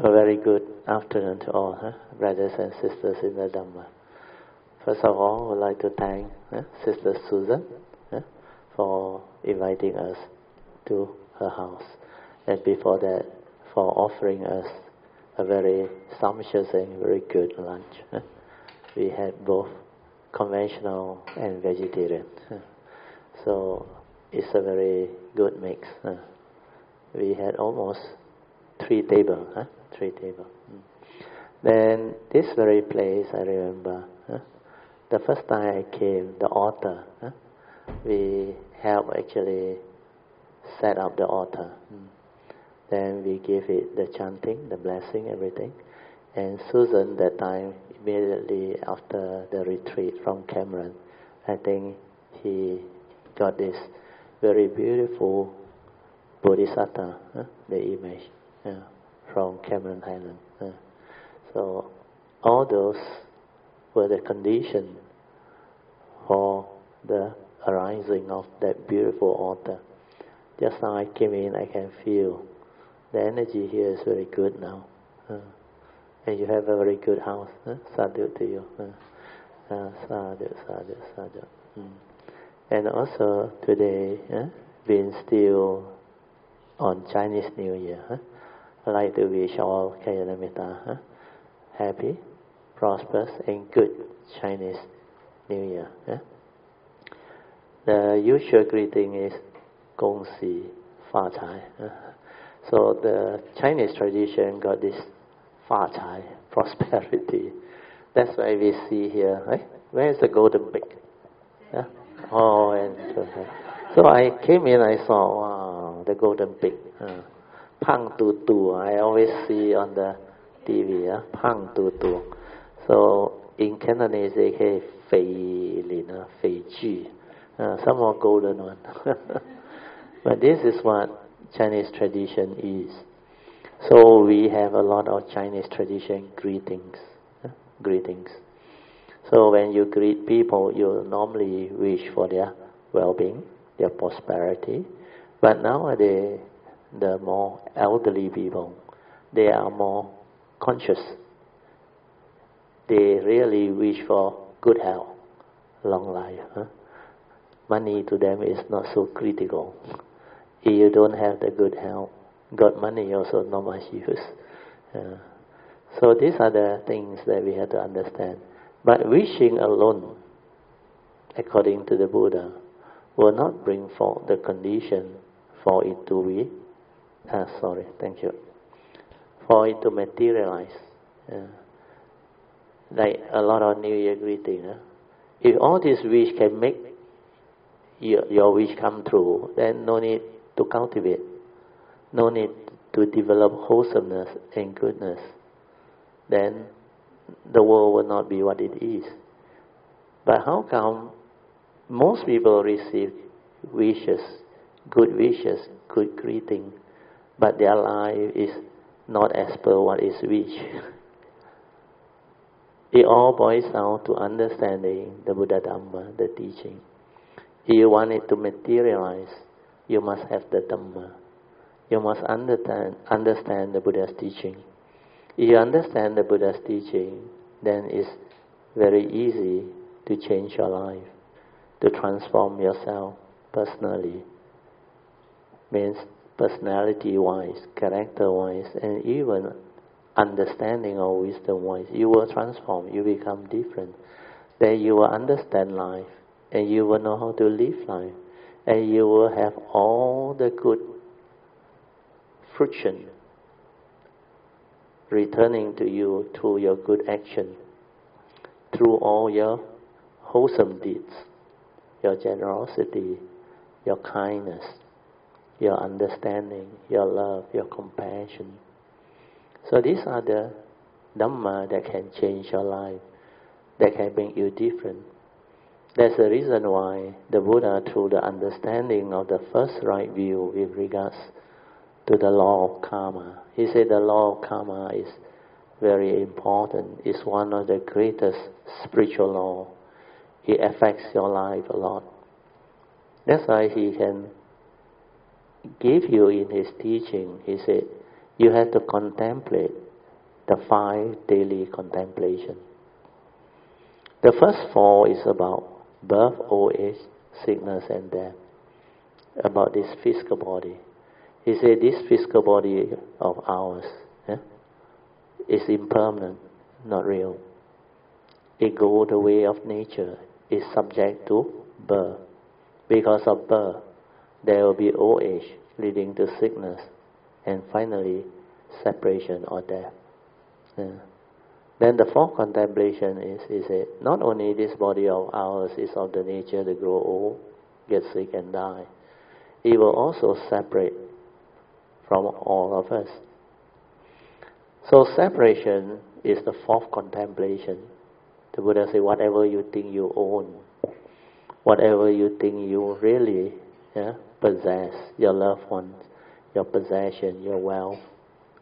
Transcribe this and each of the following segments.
A very good afternoon to all, huh? brothers and sisters in the Dhamma. First of all, I would like to thank huh, Sister Susan huh, for inviting us to her house, and before that, for offering us a very sumptuous and very good lunch. Huh? We had both conventional and vegetarian, so it's a very good mix. We had almost three tables? Three table. Then this very place, I remember, huh? the first time I came, the altar, huh? we helped actually set up the altar. Mm. Then we gave it the chanting, the blessing, everything. And Susan, that time, immediately after the retreat from Cameron, I think he got this very beautiful Bodhisattva, huh? the image. Yeah from Cameron Highland. Uh, so all those were the condition for the arising of that beautiful altar. Just now I came in, I can feel the energy here is very good now. And you have a very good house. Sadhu to you. Uh, sadhu, sadhu, sadhu. Mm. And also today, being still on Chinese New Year. Huh? Like to wish all Kalyanamitta huh? happy, prosperous, and good Chinese New Year. Huh? The usual greeting is Gong Xi Fa Cai. Huh? So the Chinese tradition got this Fa Cai, prosperity. That's why we see here, right? Where is the golden pig? Yeah? Oh, and so I came in, I saw, wow, the golden pig. Uh, Pang Tu Tu. I always see on the TV? Pang Tu Tu. So in Cantonese they say Fei Lin, Fei Ji. Uh, some more golden one. but this is what Chinese tradition is. So we have a lot of Chinese tradition greetings. Uh, greetings. So when you greet people, you normally wish for their well-being, their prosperity. But nowadays, the more elderly people, they are more conscious. They really wish for good health, long life. Huh? Money to them is not so critical. If you don't have the good health, got money also not much use. Uh, so these are the things that we have to understand. But wishing alone, according to the Buddha, will not bring forth the condition for it to be Ah, sorry, thank you. For it to materialize, uh, like a lot of New Year greeting. Uh, if all these wish can make your, your wish come true, then no need to cultivate, no need to develop wholesomeness and goodness. Then the world will not be what it is. But how come most people receive wishes, good wishes, good greeting, but their life is not as per what is wish. it all boils down to understanding the Buddha Dhamma, the teaching. If you want it to materialize, you must have the Dhamma. You must understand, understand the Buddha's teaching. If you understand the Buddha's teaching, then it's very easy to change your life, to transform yourself personally. Means personality wise, character wise, and even understanding or wisdom wise, you will transform, you become different. Then you will understand life, and you will know how to live life, and you will have all the good fruition returning to you through your good action, through all your wholesome deeds, your generosity, your kindness, your understanding, your love, your compassion. So these are the Dhamma that can change your life, that can make you different. That's the reason why the Buddha, through the understanding of the first right view with regards to the law of karma, he said the law of karma is very important. It's one of the greatest spiritual law. It affects your life a lot. That's why he can give you in his teaching, he said, you have to contemplate the five daily contemplation. The first four is about birth, old age, sickness, and death. About this physical body. He said this physical body of ours yeah, is impermanent, not real. It goes the way of nature, is subject to birth. Because of birth, there will be old age leading to sickness, and finally separation or death. Yeah. Then the fourth contemplation is, is it not only this body of ours is of the nature to grow old, get sick and die, it will also separate from all of us. So separation is the fourth contemplation. The Buddha said, whatever you think you own, whatever you think you really yeah, possess, your loved ones, your possession, your wealth,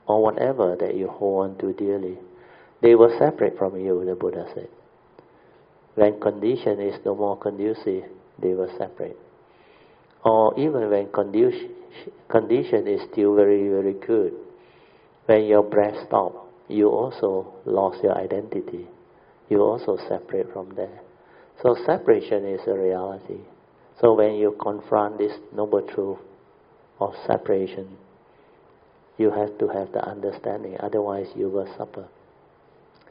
or whatever that you hold on to dearly, they will separate from you, the Buddha said. When condition is no more conducive, they will separate. Or even when condition, condition is still very, very good, when your breath stops, you also lost your identity. You also separate from there. So separation is a reality. So when you confront this noble truth of separation, you have to have the understanding, otherwise you will suffer.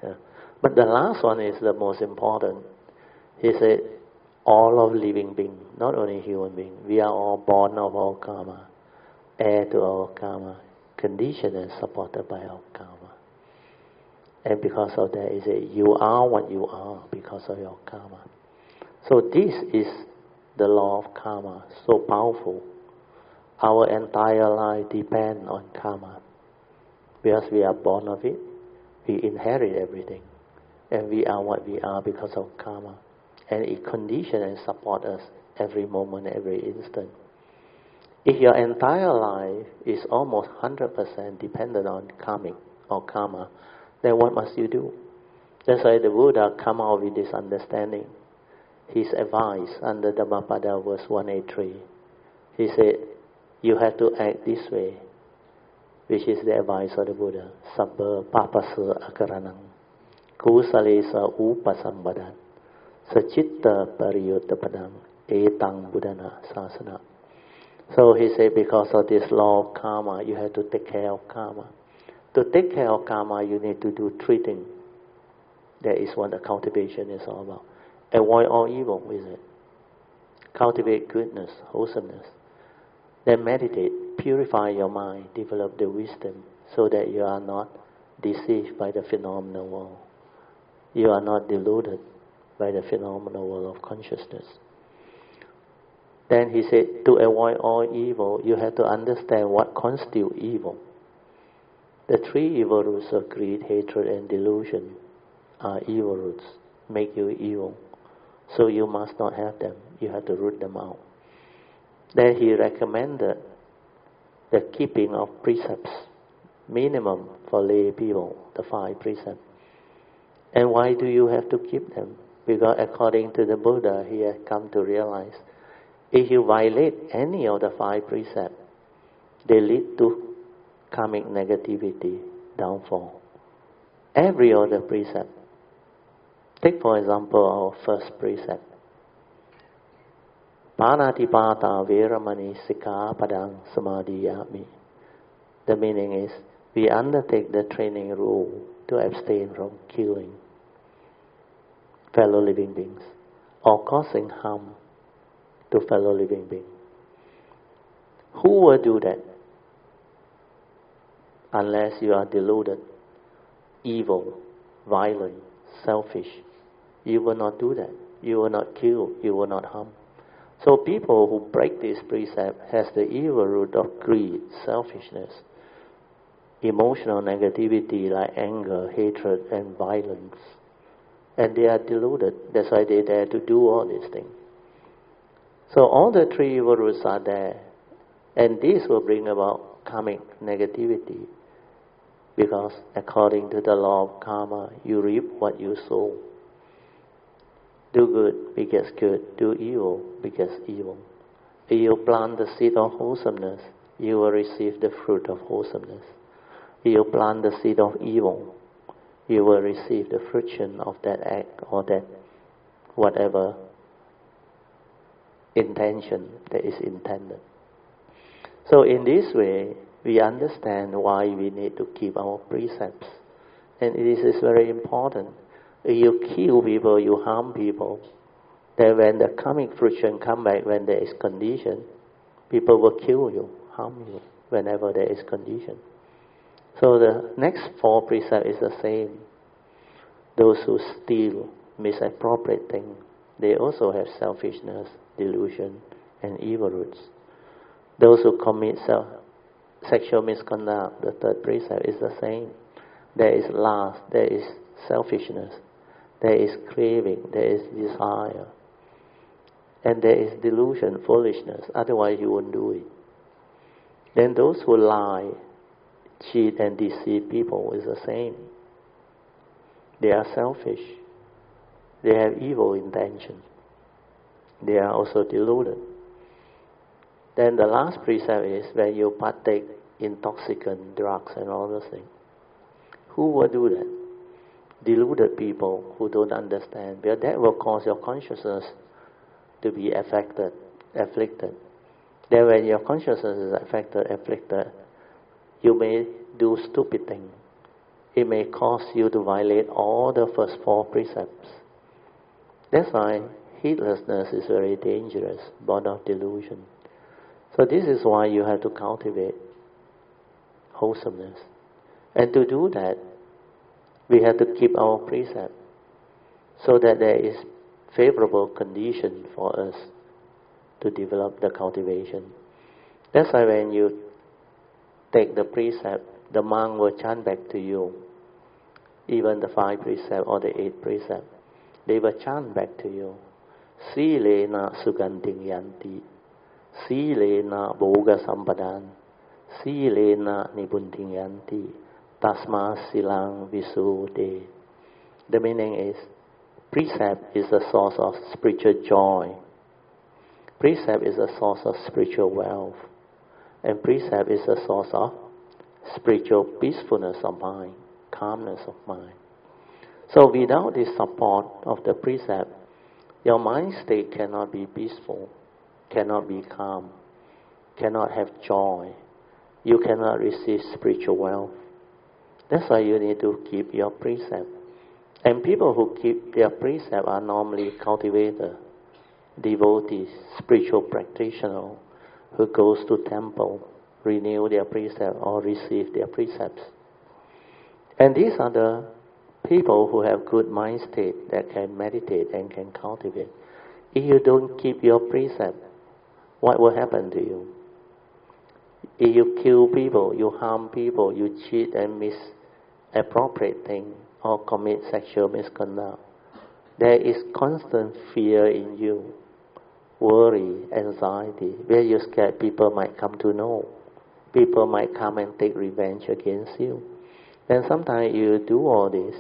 Yeah. But the last one is the most important. He said, all of living beings, not only human beings, we are all born of our karma, heir to our karma, conditioned and supported by our karma. And because of that, he said, you are what you are because of your karma. So this is the law of karma, so powerful. Our entire life depends on karma. Because we are born of it, we inherit everything. And we are what we are because of karma. And it conditions and supports us every moment, every instant. If your entire life is almost 100% dependent on karmic or karma, then what must you do? That's why the Buddha come out with this understanding. His advice under Dhammapada verse 183. He said, you have to act this way, which is the advice of the Buddha. Sabba papasa akaranam. Kusalesa upasambadan. Sachitta pariyottapadam. Etang buddhana sasana. So he said, because of this law of karma, you have to take care of karma. To take care of karma, you need to do three things. That is what the cultivation is all about. Avoid all evil with it. Cultivate goodness, wholesomeness. Then meditate, purify your mind, develop the wisdom so that you are not deceived by the phenomenal world. You are not deluded by the phenomenal world of consciousness. Then he said, to avoid all evil, you have to understand what constitutes evil. The three evil roots of greed, hatred, and delusion are evil roots, make you evil. So you must not have them. You have to root them out. Then he recommended the keeping of precepts, minimum for lay people, the five precepts. And why do you have to keep them? Because according to the Buddha, he had come to realize if you violate any of the five precepts, they lead to karmic negativity, downfall. Every other precept. Take for example our first precept. Panatipata Veramani Padang Samadhiyami. The meaning is we undertake the training rule to abstain from killing fellow living beings or causing harm to fellow living beings. Who will do that? Unless you are deluded, evil, violent, selfish. You will not do that. You will not kill. You will not harm. So people who break this precept has the evil root of greed, selfishness, emotional negativity like anger, hatred, and violence. And they are deluded. That's why they dare to do all these things. So all the three evil roots are there. And this will bring about karmic negativity. Because according to the law of karma, you reap what you sow. Do good begets good. Do evil begets evil. If you plant the seed of wholesomeness, you will receive the fruit of wholesomeness. If you plant the seed of evil, you will receive the fruition of that act or that whatever intention that is intended. So in this way, we understand why we need to keep our precepts. And this is very important. You kill people, you harm people, then when the coming fruition come back, when there is condition, people will kill you, harm you, whenever there is condition. So the next four precepts is the same. Those who steal, misappropriate things, they also have selfishness, delusion, and evil roots. Those who commit self, sexual misconduct, the third precept is the same. There is lust, there is selfishness, there is craving, there is desire, and there is delusion, foolishness. Otherwise, you won't do it. Then those who lie, cheat, and deceive people is the same. They are selfish. They have evil intention. They are also deluded. Then the last precept is when you partake intoxicant drugs and all those things. Who will do that? Deluded people who don't understand. Because that will cause your consciousness to be affected, afflicted. Then when your consciousness is affected, afflicted, you may do stupid things. It may cause you to violate all the first four precepts. That's why heedlessness is very dangerous, born of delusion. So this is why you have to cultivate wholesomeness. And to do that, we have to keep our precept so that there is favorable condition for us to develop the cultivation. That's why when you take the precept, the monk will chant back to you, even the five precept or the eight precept. They will chant back to you. Silena suganding yanti. Silena boga sampadan. Silena nibunding yanti. Tasma silang visude. The meaning is precept is a source of spiritual joy. Precept is a source of spiritual wealth. And precept is a source of spiritual peacefulness of mind, calmness of mind. So without the support of the precept, your mind state cannot be peaceful, cannot be calm, cannot have joy. You cannot receive spiritual wealth. That's why you need to keep your precept. And people who keep their precept are normally cultivators, devotees, spiritual practitioners who goes to temple, renew their precept or receive their precepts. And these are the people who have good mind state that can meditate and can cultivate. If you don't keep your precept, what will happen to you? If you kill people, you harm people, you cheat and misappropriate things, or commit sexual misconduct, there is constant fear in you, worry, anxiety, where you scared people might come to know. People might come and take revenge against you. Then sometimes you do all this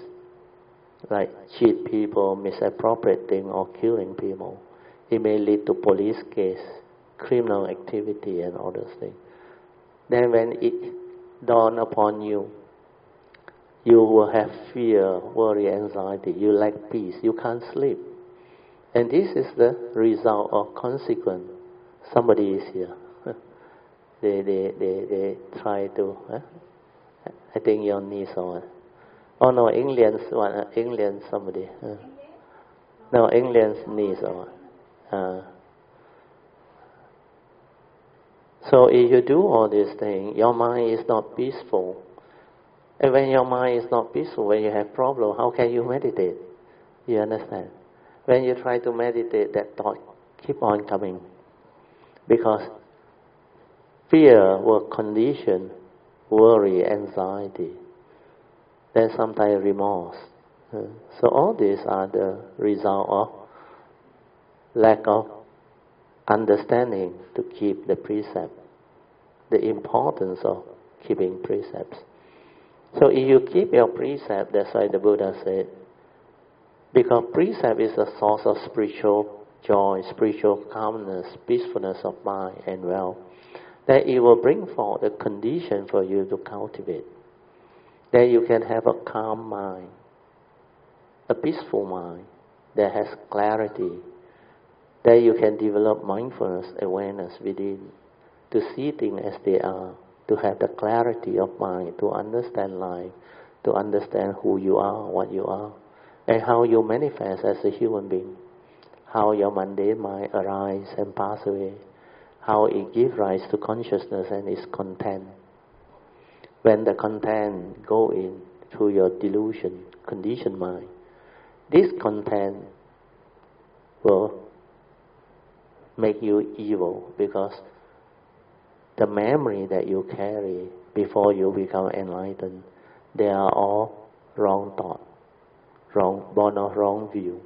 like cheat people, misappropriating or killing people. It may lead to police case, criminal activity and all those things. Then when it dawn upon you, you will have fear, worry, anxiety, you lack peace, you can't sleep. And this is the result or consequence. Somebody is here. they, they, they, they try to, huh? I think your niece or Oh no, England's one. Uh, England somebody. Uh, no, England's niece or uh, So if you do all these things, your mind is not peaceful. And when your mind is not peaceful, when you have problem, how can you meditate? You understand? When you try to meditate, that thought keep on coming. Because fear will condition worry, anxiety then sometimes remorse. Uh, so all these are the result of lack of understanding to keep the precept, the importance of keeping precepts. So if you keep your precept, that's why the Buddha said, because precept is a source of spiritual joy, spiritual calmness, peacefulness of mind and wealth, that it will bring forth the condition for you to cultivate. then you can have a calm mind, a peaceful mind that has clarity. Then you can develop mindfulness awareness within to see things as they are, to have the clarity of mind, to understand life, to understand who you are, what you are, and how you manifest as a human being, how your mundane mind arises and pass away, how it gives rise to consciousness and its content. When the content go in through your delusion, conditioned mind, this content will make you evil because the memory that you carry before you become enlightened, they are all wrong thought, wrong, born of wrong view,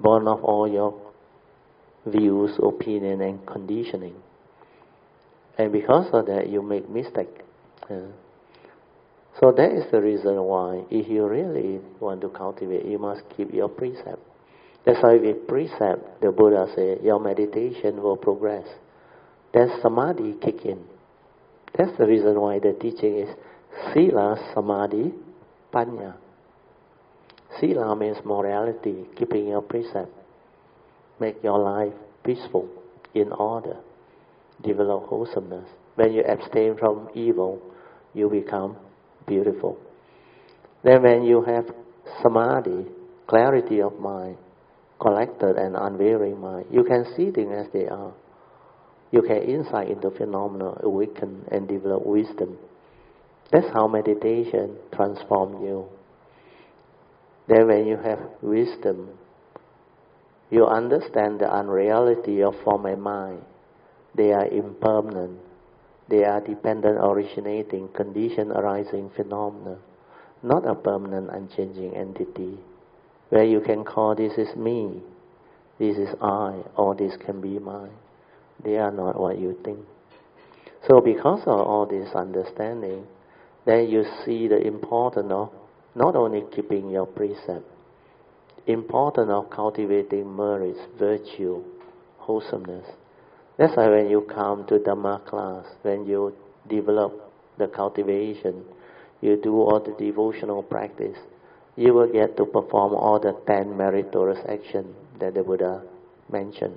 born of all your views, opinion, and conditioning. And because of that, you make mistake. so that is the reason why, if you really want to cultivate, you must keep your precept. That's why with precept, the Buddha said, your meditation will progress. Then samadhi kick in. That's the reason why the teaching is sila, samadhi, panya. Sila means morality, keeping your precept. Make your life peaceful, in order. Develop wholesomeness. When you abstain from evil, you become beautiful. Then when you have samadhi, clarity of mind, collected and unwavering mind, you can see things as they are. You can insight into phenomena, awaken and develop wisdom. That's how meditation transforms you. Then when you have wisdom, you understand the unreality of form and mind. They are impermanent. They are dependent, originating, condition arising phenomena, not a permanent, unchanging entity where you can call this is me, this is I, or this can be mine. They are not what you think. So because of all this understanding, then you see the importance of not only keeping your precept, importance of cultivating merits, virtue, wholesomeness. That's why when you come to Dhamma class, when you develop the cultivation, you do all the devotional practice, you will get to perform all the ten meritorious actions that the Buddha mentioned.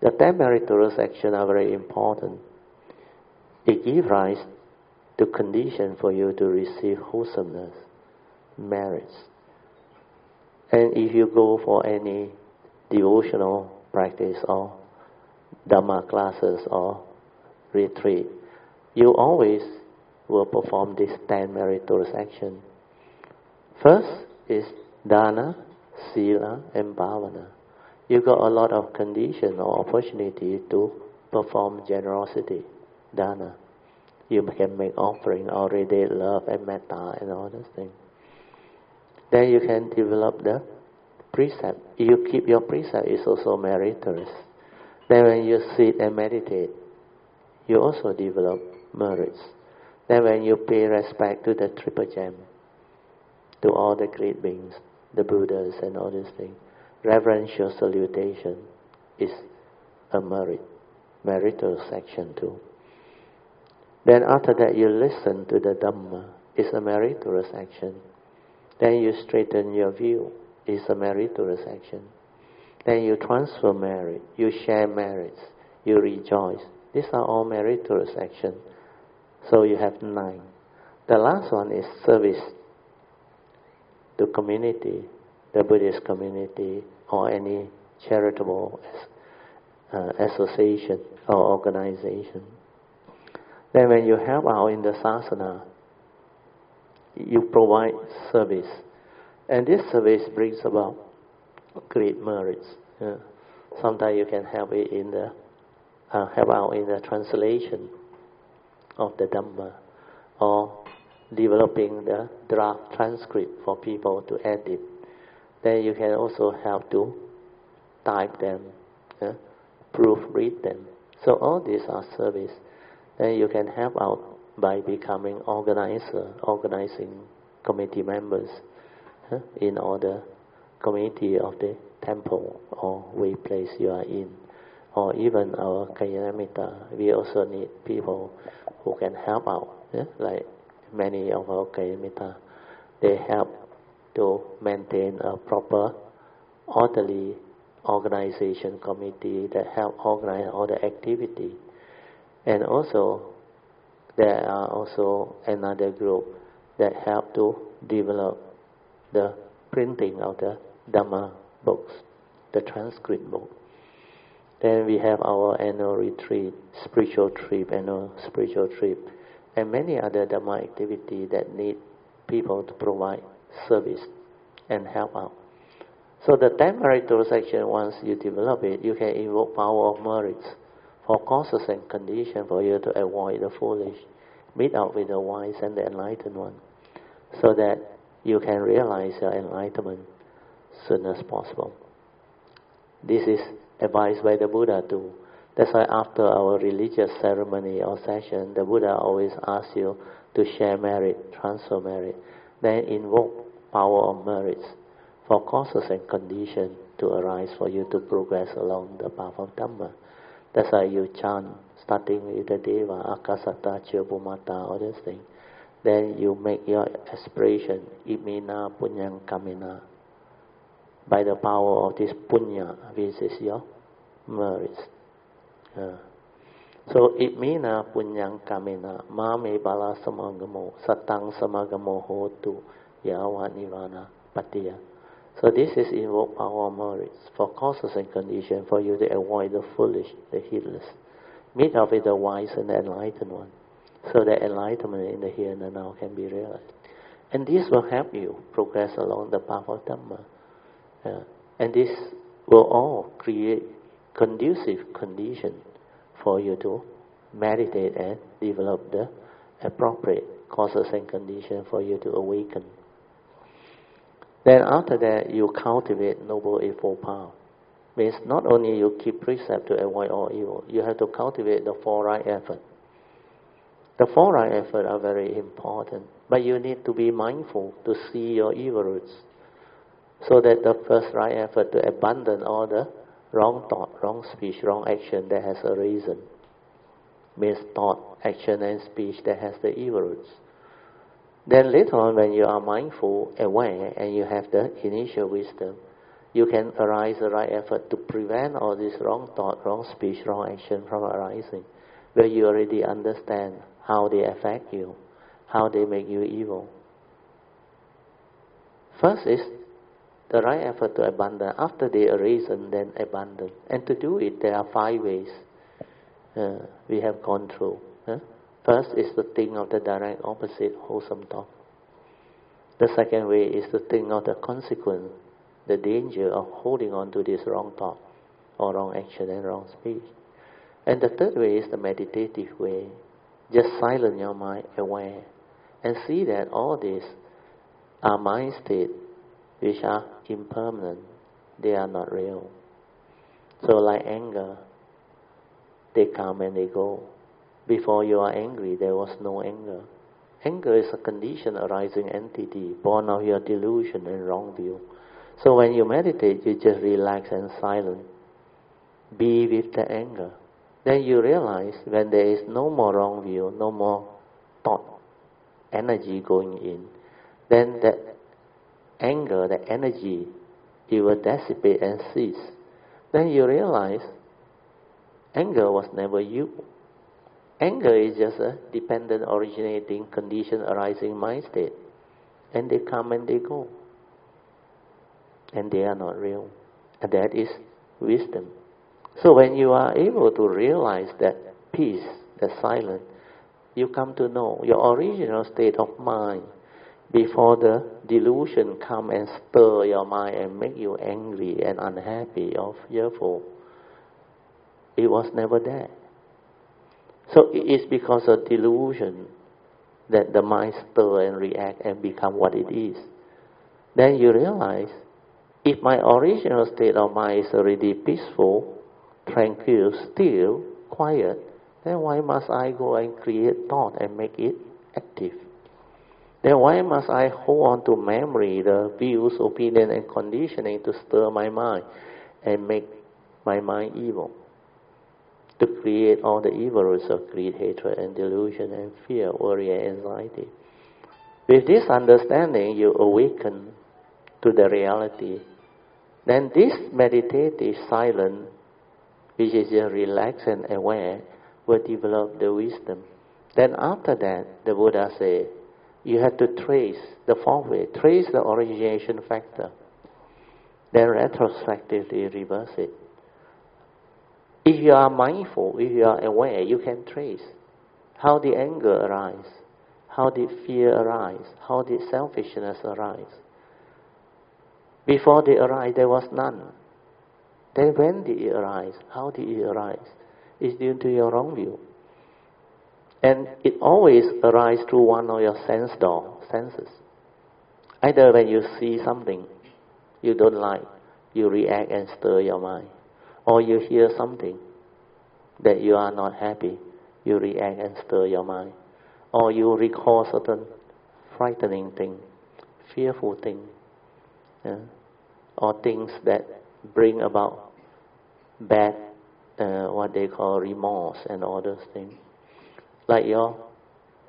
The ten meritorious actions are very important. It gives rise to condition for you to receive wholesomeness, merits. And if you go for any devotional practice or Dhamma classes or retreat, you always will perform this ten meritorious actions First is dana, sila, and bhavana. You got a lot of condition or opportunity to perform generosity, dana. You can make offering, already love and metta and all those things. Then you can develop the precept. You keep your precept is also meritorious. Then when you sit and meditate, you also develop merits. Then when you pay respect to the triple gem, to all the great beings, the Buddhas and all these things. Reverential salutation is a merit, meritorious action too. Then after that you listen to the Dhamma, it's a meritorious action. Then you straighten your view, it's a meritorious action. Then you transfer merit, you share merits, you rejoice. These are all meritorious action. So you have nine. The last one is service to community, the Buddhist community, or any charitable uh, association or organization. Then when you help out in the sasana, you provide service. And this service brings about great merits. Yeah. Sometimes you can help it in the uh, help out in the translation of the Dhamma, or developing the draft transcript for people to edit. Then you can also help to type them, uh, proofread them. So all these are service. Then you can help out by becoming organizer, organizing committee members uh, in the committee of the temple or way place you are in. Or even our Kalyanamitta, we also need people who can help out, yeah? like many of our Kalyanamitta, they help to maintain a proper, orderly organization committee that help organize all the activity. And also, there are also another group that help to develop the printing of the Dhamma books, the transcript book. Then we have our annual retreat, spiritual trip, annual spiritual trip, and many other Dhamma activity that need people to provide service and help out. So the ten meritorious action, once you develop it, you can invoke power of merits for causes and conditions for you to avoid the foolish, meet up with the wise and the enlightened one, so that you can realize your enlightenment soon as possible. This is advised by the Buddha too. That's why after our religious ceremony or session, the Buddha always asks you to share merit, transfer merit, then invoke power of merits for causes and conditions to arise for you to progress along the path of Dhamma. That's why you chant, starting with the Deva, Akasata, Chirpumata, all these things. Then you make your aspiration, Imina Punyang Kamina. By the power of this Punya, which is your merits. So Imina Punyang Kamina, Mame Bala Samagamo, Satang Samagamo Hotu, Yawa Nirvana Patiya. So this is invoke power merits for causes and conditions for you to avoid the foolish, the heedless. Meet up with the wise and the enlightened one. So that enlightenment in the here and the now can be realized. And this will help you progress along the path of Dhamma. Uh, and this will all create conducive condition for you to meditate and develop the appropriate causes and conditions for you to awaken. Then after that, you cultivate noble eightfold path. Means not only you keep precept to avoid all evil, you have to cultivate the four right effort. The four right effort are very important, but you need to be mindful to see your evil roots. So that the first right effort to abandon all the wrong thought, wrong speech, wrong action that has a reason. Means thought, action and speech that has the evil roots. Then later on, when you are mindful, aware, and you have the initial wisdom, you can arise the right effort to prevent all this wrong thought, wrong speech, wrong action from arising, where you already understand how they affect you, how they make you evil. First is the right effort to abandon. After they arisen, then abandon. And to do it, there are five ways uh, we have gone through. First is to think of the direct opposite wholesome thought. The second way is to think of the consequence, the danger of holding on to this wrong thought or wrong action and wrong speech. And the third way is the meditative way. Just silence your mind aware and see that all these are mind states which are impermanent. They are not real. So like anger, they come and they go. Before you are angry, there was no anger. Anger is a condition arising entity, born of your delusion and wrong view. So when you meditate, you just relax and silent. Be with the anger. Then you realize when there is no more wrong view, no more thought, energy going in, then that anger, the energy, it will dissipate and cease. Then you realize anger was never you. Anger is just a dependent originating condition arising mind state. And they come and they go. And they are not real. And that is wisdom. So when you are able to realize that peace, that silence, you come to know your original state of mind before the delusion come and stir your mind and make you angry and unhappy or fearful. It was never there. So it is because of delusion that the mind stir and react and become what it is. Then you realize, if my original state of mind is already peaceful, tranquil, still, quiet, then why must I go and create thought and make it active? Then why must I hold on to memory, the views, opinion, and conditioning to stir my mind and make my mind evil? to create all the evil of greed, hatred, and delusion, and fear, worry, and anxiety. With this understanding, you awaken to the reality. Then this meditative silence, which is relaxed and aware, will develop the wisdom. Then after that, the Buddha say, you have to trace the way, trace the origination factor. Then retrospectively reverse it. If you are mindful, if you are aware, you can trace how the anger arise, how did fear arise, how did selfishness arise. Before they arise, there was none. Then when did it arise? How did it arise? It's due to your wrong view. And it always arises through one of your sense door, senses. Either when you see something you don't like, you react and stir your mind. Or you hear something that you are not happy, you react and stir your mind. Or you recall certain frightening thing, fearful thing, yeah? or things that bring about bad, uh, what they call remorse and all those things. Like your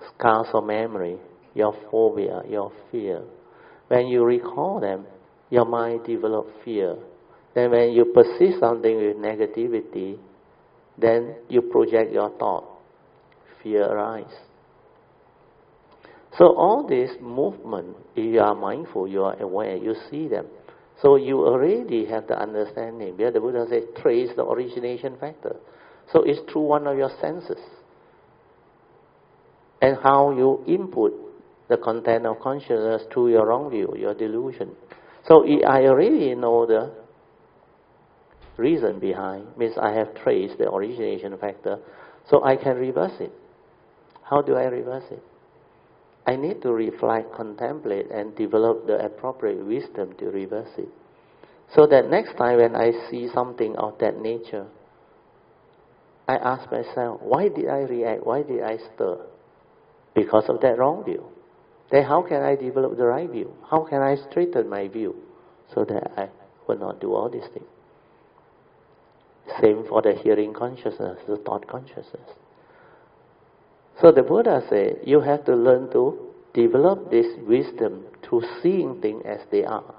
scars of memory, your phobia, your fear. When you recall them, your mind develops fear. Then when you perceive something with negativity, then you project your thought. Fear arises. So all this movement, if you are mindful, you are aware, you see them. So you already have the understanding. Where the Buddha says, trace the origination factor. So it's through one of your senses. And how you input the content of consciousness to your wrong view, your delusion. So I already know the reason behind, means I have traced the origination factor, so I can reverse it. How do I reverse it? I need to reflect, contemplate, and develop the appropriate wisdom to reverse it. So that next time when I see something of that nature, I ask myself, why did I react? Why did I stir? Because of that wrong view. Then how can I develop the right view? How can I straighten my view so that I will not do all these things? Same for the hearing consciousness, the thought consciousness. So the Buddha said, you have to learn to develop this wisdom through seeing things as they are.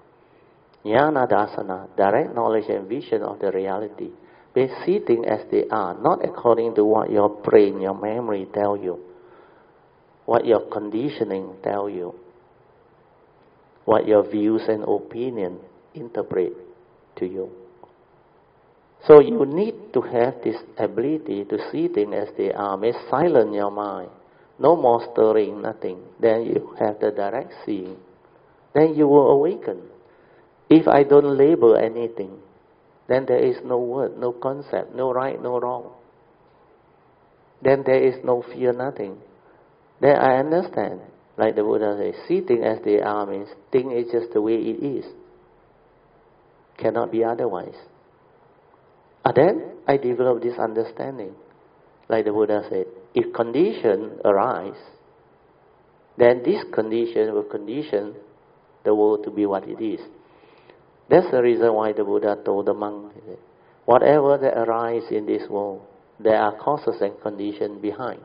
Jnana dasana, direct knowledge and vision of the reality. They see things as they are, not according to what your brain, your memory tell you, what your conditioning tell you, what your views and opinion interpret to you. So you need to have this ability to see things as they are. May silence your mind. No more stirring, nothing. Then you have the direct seeing. Then you will awaken. If I don't label anything, then there is no word, no concept, no right, no wrong. Then there is no fear, nothing. Then I understand. Like the Buddha says, see things as they are means thing is just the way it is. Cannot be otherwise. And then I develop this understanding. Like the Buddha said, if condition arise, then this condition will condition the world to be what it is. That's the reason why the Buddha told the monk, whatever that arises in this world, there are causes and conditions behind.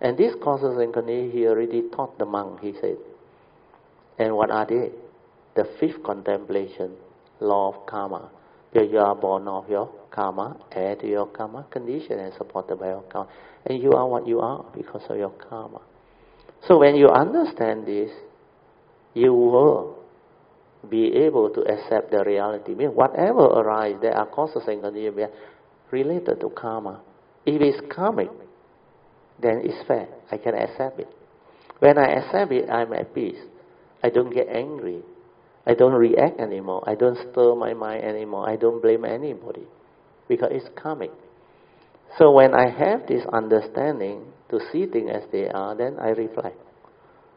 And these causes and he already taught the monk, he said. And what are they? The fifth contemplation, law of karma. You are born of your karma, heir to your karma, condition and supported by your karma. And you are what you are because of your karma. So when you understand this, you will be able to accept the reality. Mean whatever arises, there are causes and conditions related to karma. If it's karmic, then it's fair. I can accept it. When I accept it, I'm at peace. I don't get angry. I don't react anymore. I don't stir my mind anymore. I don't blame anybody because it's karmic. So when I have this understanding to see things as they are, then I reflect.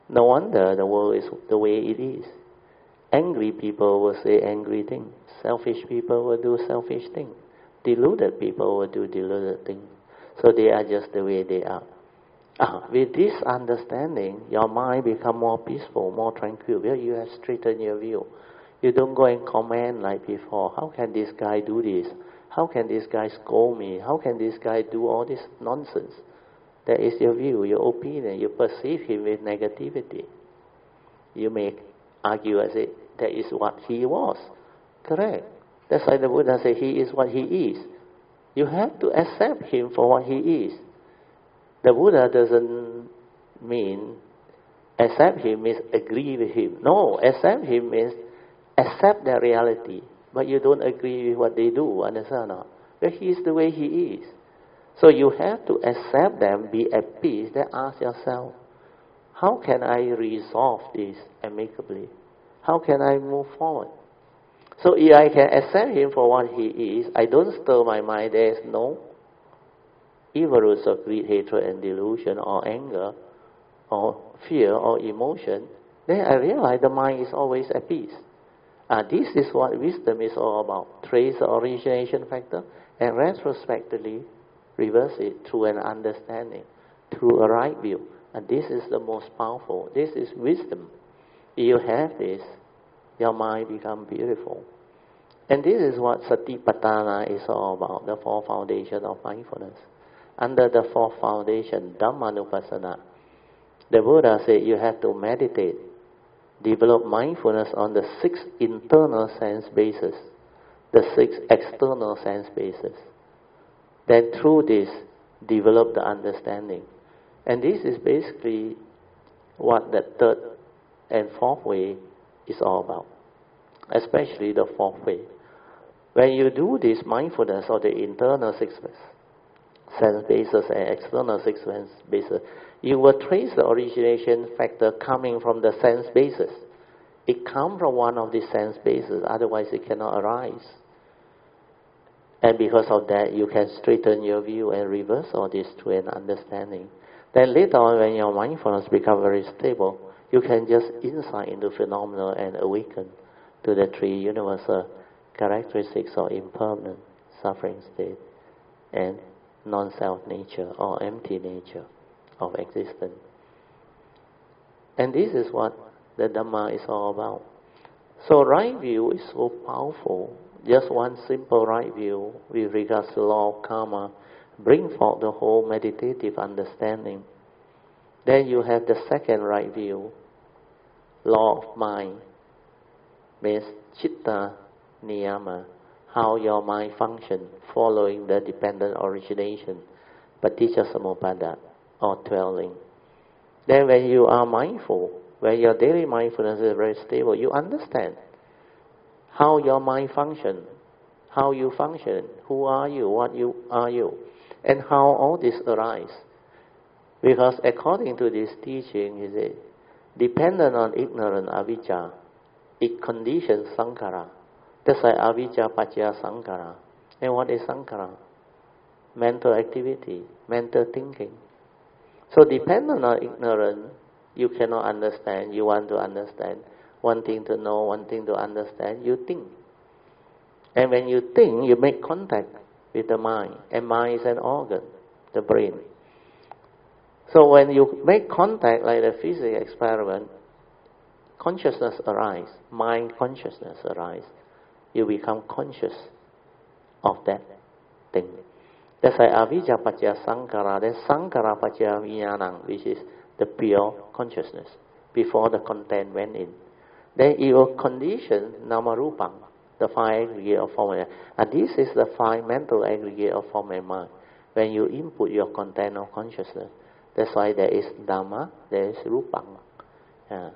No wonder the world is the way it is. Angry people will say angry things. Selfish people will do selfish things. Deluded people will do deluded things. So they are just the way they are. Ah, with this understanding, your mind become more peaceful, more tranquil. Well, you have straightened your view. You don't go and comment like before. How can this guy do this? How can this guy scold me? How can this guy do all this nonsense? That is your view, your opinion. You perceive him with negativity. You may argue and say, that is what he was. Correct. That's why the Buddha said he is what he is. You have to accept him for what he is. The Buddha doesn't mean accept him means agree with him. No, accept him means accept their reality, but you don't agree with what they do, understand or not? But he is the way he is. So you have to accept them, be at peace, then ask yourself, how can I resolve this amicably? How can I move forward? So if I can accept him for what he is, I don't stir my mind, there is no evil roots of greed, hatred, and delusion, or anger, or fear, or emotion, then I realize the mind is always at peace. Uh, this is what wisdom is all about. Trace the origination factor and retrospectively reverse it through an understanding, through a right view. And this is the most powerful. This is wisdom. If you have this, your mind becomes beautiful. And this is what Satipatthana is all about, the four foundations of mindfulness. Under the fourth foundation, Dhammanupassana, the Buddha said you have to meditate, develop mindfulness on the six internal sense bases, the six external sense bases. Then through this, develop the understanding. And this is basically what the third and fourth way is all about, especially the fourth way. When you do this mindfulness of the internal six sense bases and external sense bases, you will trace the origination factor coming from the sense bases. It comes from one of these sense bases, otherwise it cannot arise. And because of that, you can straighten your view and reverse all this to an understanding. Then later on, when your mindfulness becomes very stable, you can just insight into phenomena and awaken to the three universal characteristics of impermanent suffering state and non-self nature or empty nature of existence. And this is what the Dhamma is all about. So right view is so powerful. Just one simple right view with regards to law of karma bring forth the whole meditative understanding. Then you have the second right view, law of mind, means chitta niyama, how your mind function following the dependent origination, paticca or dwelling. Then when you are mindful, when your daily mindfulness is very stable, you understand how your mind function, how you function, who are you, what you are you, and how all this arise. Because according to this teaching, is it dependent on ignorant avijja, it conditions sankhara. That's why avijja paccaya sankhara. And what is sankhara? Mental activity, mental thinking. So dependent on ignorance, you cannot understand, you want to understand. Wanting to know, wanting to understand, you think. And when you think, you make contact with the mind. And mind is an organ, the brain. So when you make contact like the physics experiment, consciousness arise, mind consciousness arise. You become conscious of that thing. That's why avijja paccaya sankhara, then sankhara paccaya vijnanam, which is the pure consciousness, before the content went in. Then it will condition namarupam, the five aggregate of form and this is the five mental aggregate of form and mind. When you input your content of consciousness, that's why there is dhamma, there is rupam. Yeah.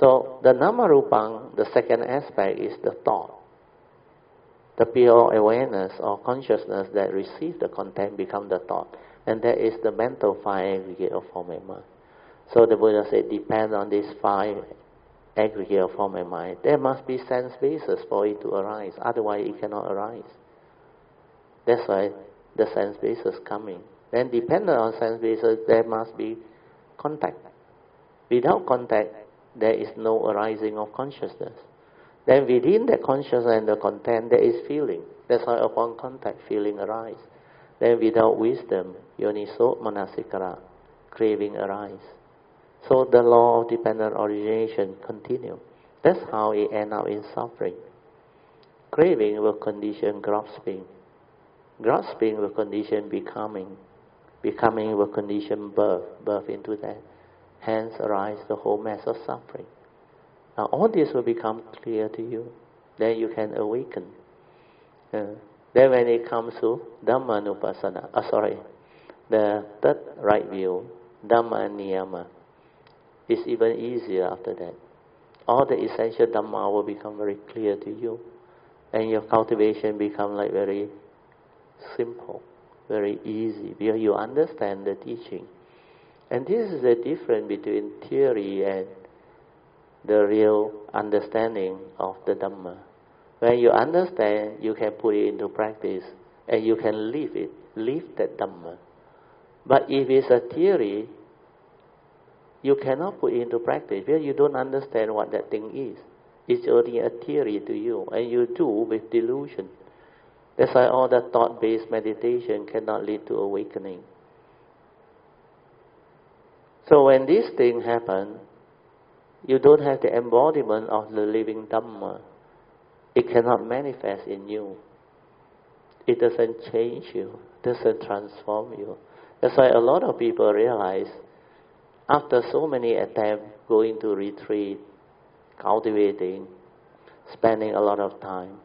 So the namarupam, the second aspect is the thought the pure awareness or consciousness that receives the content become the thought. And that is the mental five aggregate of form and mind. So the Buddha said, depend on these five aggregate of form and mind. There must be sense basis for it to arise. Otherwise it cannot arise. That's why the sense basis coming. Then dependent on sense basis, there must be contact. Without contact, there is no arising of consciousness. Then within the consciousness and the content, there is feeling. That's why upon contact, feeling arise. Then without wisdom, yoniso manasikara, craving arise. So the law of dependent origination continue. That's how it end up in suffering. Craving will condition grasping. Grasping will condition becoming. Becoming will condition birth, birth into that. Hence arise the whole mass of suffering. Uh, all this will become clear to you. Then you can awaken. Uh, then when it comes to Dhammanupassana, uh, sorry, the third right view, Dhamma Niyama, is even easier after that. All the essential Dhamma will become very clear to you. And your cultivation become like very simple, very easy, because you understand the teaching. And this is the difference between theory and the real understanding of the Dhamma. When you understand, you can put it into practice and you can live it, live that Dhamma. But if it's a theory, you cannot put it into practice because you don't understand what that thing is. It's only a theory to you, and you do with delusion. That's why all the thought-based meditation cannot lead to awakening. So when this thing happen, you don't have the embodiment of the living Dhamma. It cannot manifest in you. It doesn't change you, doesn't transform you. That's why a lot of people realize after so many attempts going to retreat, cultivating, spending a lot of time,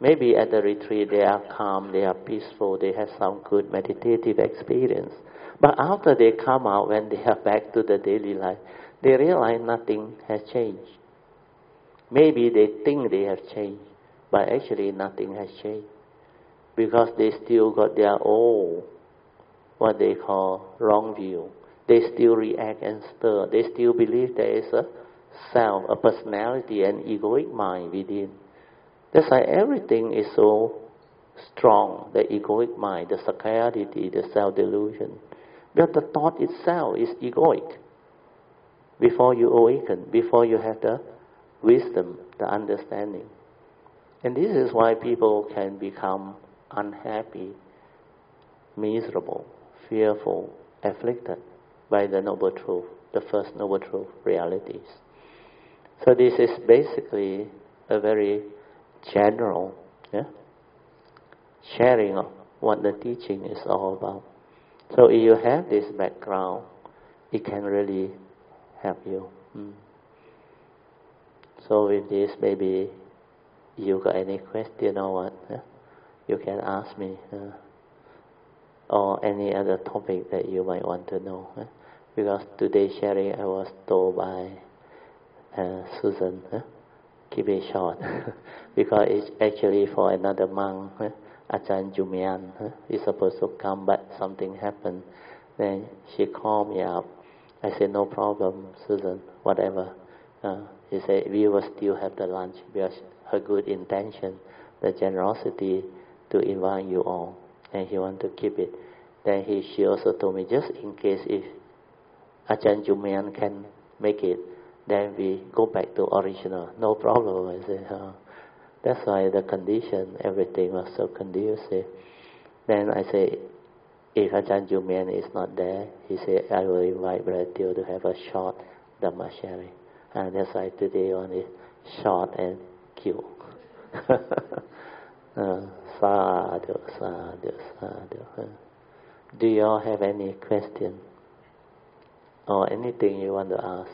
maybe at the retreat they are calm, they are peaceful, they have some good meditative experience. But after they come out, when they are back to the daily life, they realize nothing has changed. Maybe they think they have changed, but actually nothing has changed. Because they still got their old, what they call wrong view. They still react and stir. They still believe there is a self, a personality, an egoic mind within. That's why everything is so strong, the egoic mind, the psychiatry, the self-delusion. But the thought itself is egoic. Before you awaken, before you have the wisdom, the understanding. And this is why people can become unhappy, miserable, fearful, afflicted by the noble truth, the first noble truth realities. So this is basically a very general yeah, sharing of what the teaching is all about. So if you have this background, it can really help you. Mm. So with this, maybe you got any question or what? You can ask me. Or any other topic that you might want to know. Because today sharing I was told by uh, Susan, keep it short. because it's actually for another monk. Ajahn Jumian is supposed to come, but something happened. Then she called me up. I said, no problem, Susan, whatever. Uh, he said, we will still have the lunch because her good intention, the generosity to invite you all, and he want to keep it. Then he, she also told me, just in case if Ajahn Jumian can make it, then we go back to original. No problem. I said, uh, that's why the condition, everything was so conducive. Then I say, if Ajahn Jumian is not there, he said, I will invite Brother Teoh to have a short Dhamma sharing. And that's why today only short and cute. uh, sadhu, sadhu, sadhu. Do you all have any question? Or anything you want to ask?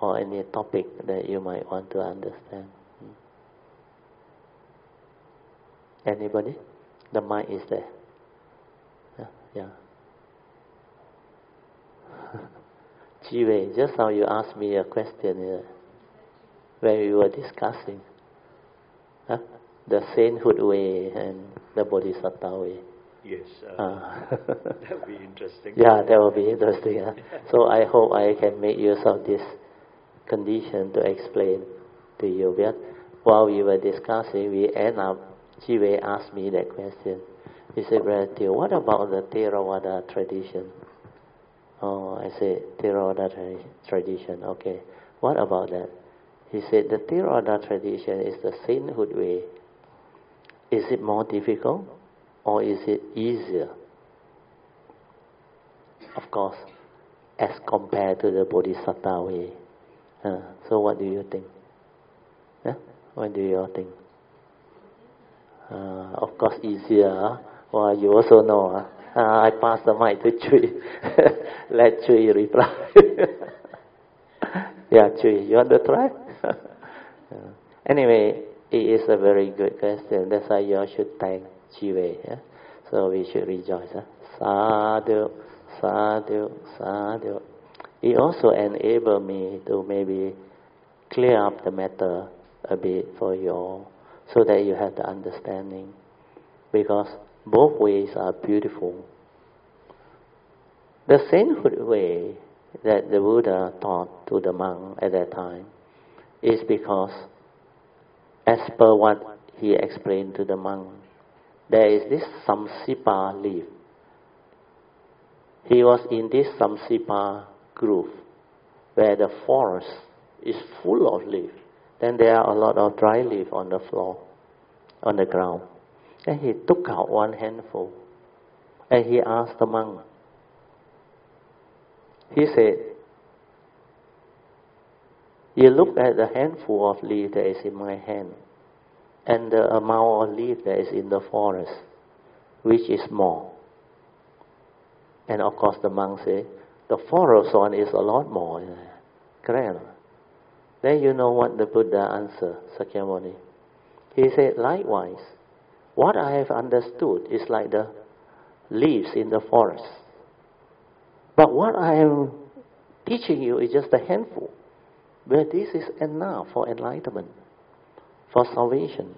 Or any topic that you might want to understand? Anybody? The mic is there. Yeah. Jiwei, just now you asked me a question uh, when we were discussing huh? the sainthood way and the bodhisattva way. Yes, uh, uh. that would be interesting. Yeah, that would be interesting. Huh? so I hope I can make use of this condition to explain to you. But while we were discussing, we end up Jiwei asked me that question. He said, Brother what about the Theravada tradition? Oh, I said, Theravada tradition, okay. What about that? He said, the Theravada tradition is the sainthood way. Is it more difficult or is it easier? Of course, as compared to the Bodhisattva way. Uh, so what do you think? Huh? What do you all think? Uh, of course, easier. Well, you also know. Uh, I pass the mic to Chui. Let Chui reply. Yeah, Chui, you want to try? Anyway, it is a very good question. That's why you all should thank Jiwei. Yeah? So we should rejoice. Huh? Sadhu, sadhu, sadhu. It also enabled me to maybe clear up the matter a bit for you all so that you have the understanding. Because both ways are beautiful. The sainthood way that the Buddha taught to the monk at that time is because, as per what he explained to the monk, there is this Simsapa leaf. He was in this Simsapa grove where the forest is full of leaves. Then there are a lot of dry leaf on the floor, on the ground. And he took out one handful and he asked the monk, he said, You look at the handful of leaf that is in my hand and the amount of leaf that is in the forest, which is more? And of course, the monk said, The forest one is a lot more. Correct? Then you know what the Buddha answered, Sakyamuni. He said, Likewise, what I have understood is like the leaves in the forest. But what I am teaching you is just a handful. But this is enough for enlightenment, for salvation.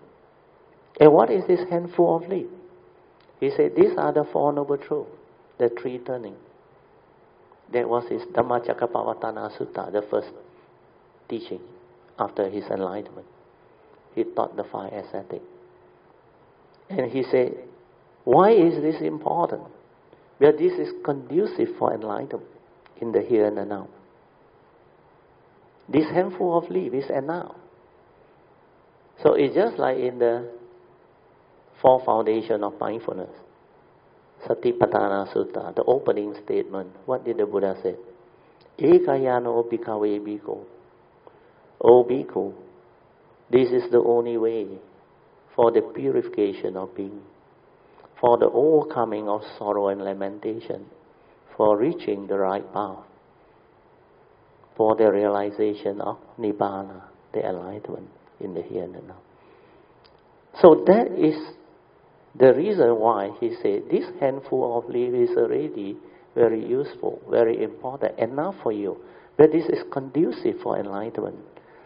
And what is this handful of leaves? He said, These are the Four Noble Truths, the three turning. That was his Dhammacakkappavattana Sutta, the first teaching after his enlightenment. He taught the five ascetics. And he said, Why is this important? Because this is conducive for enlightenment in the here and the now. This handful of leaves is now. So it's just like in the four foundation of mindfulness. Satipatthana Sutta, the opening statement. What did the Buddha say? Ekayano bhikkhave bhikkhu. O bhikkhu, this is the only way for the purification of being for the overcoming of sorrow and lamentation, for reaching the right path, for the realization of Nibbana, the enlightenment in the here and now. So that is the reason why he said this handful of leaves is already very useful, very important, enough for you. But this is conducive for enlightenment.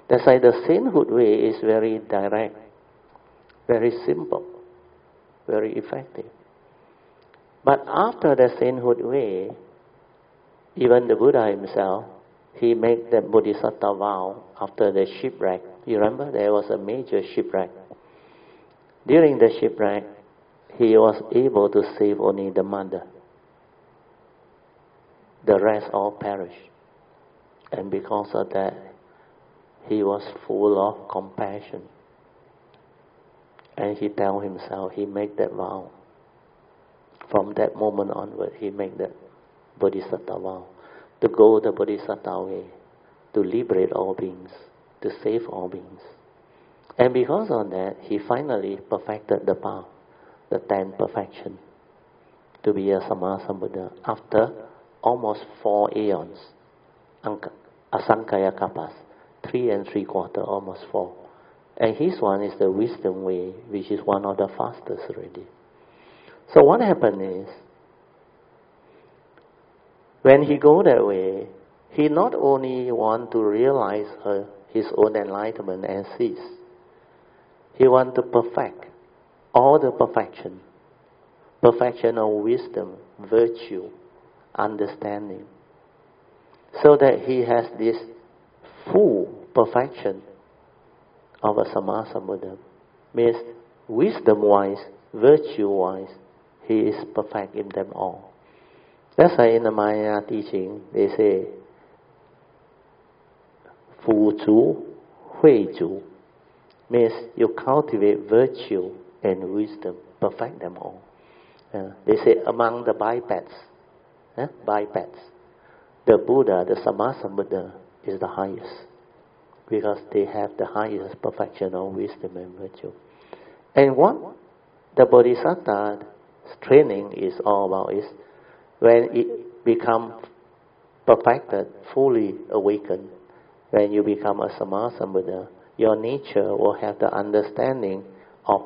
That's why the sainthood way is very direct, very simple very effective. But after the sainthood way, even the Buddha himself, he made the Bodhisattva vow after the shipwreck. You remember there was a major shipwreck. During the shipwreck, he was able to save only the mother. The rest all perished. And because of that, he was full of compassion. And he tell himself, he make that vow. From that moment onward, he make that bodhisattva vow to go the bodhisattva way, to liberate all beings, to save all beings. And because of that, he finally perfected the path, the ten perfection, to be a Sammasambuddha after almost four aeons, asankhaya kalpas, three and three quarter, almost four. And his one is the wisdom way, which is one of the fastest already. So what happened is, when he go that way, he not only want to realize his own enlightenment and cease, he want to perfect all the perfection, perfection of wisdom, virtue, understanding, so that he has this full perfection of a Sammasambuddha. Means wisdom-wise, virtue-wise, he is perfect in them all. That's why in the Maya teaching, they say, Fu Zhu, Hui Zhu, means you cultivate virtue and wisdom, perfect them all. Uh, they say among the bipeds, bipeds, the Buddha, the Sammasambuddha, is the highest because they have the highest perfection of wisdom and virtue. And what the Bodhisattva training is all about is when it becomes perfected, fully awakened, when you become a Sammasambuddha, your nature will have the understanding of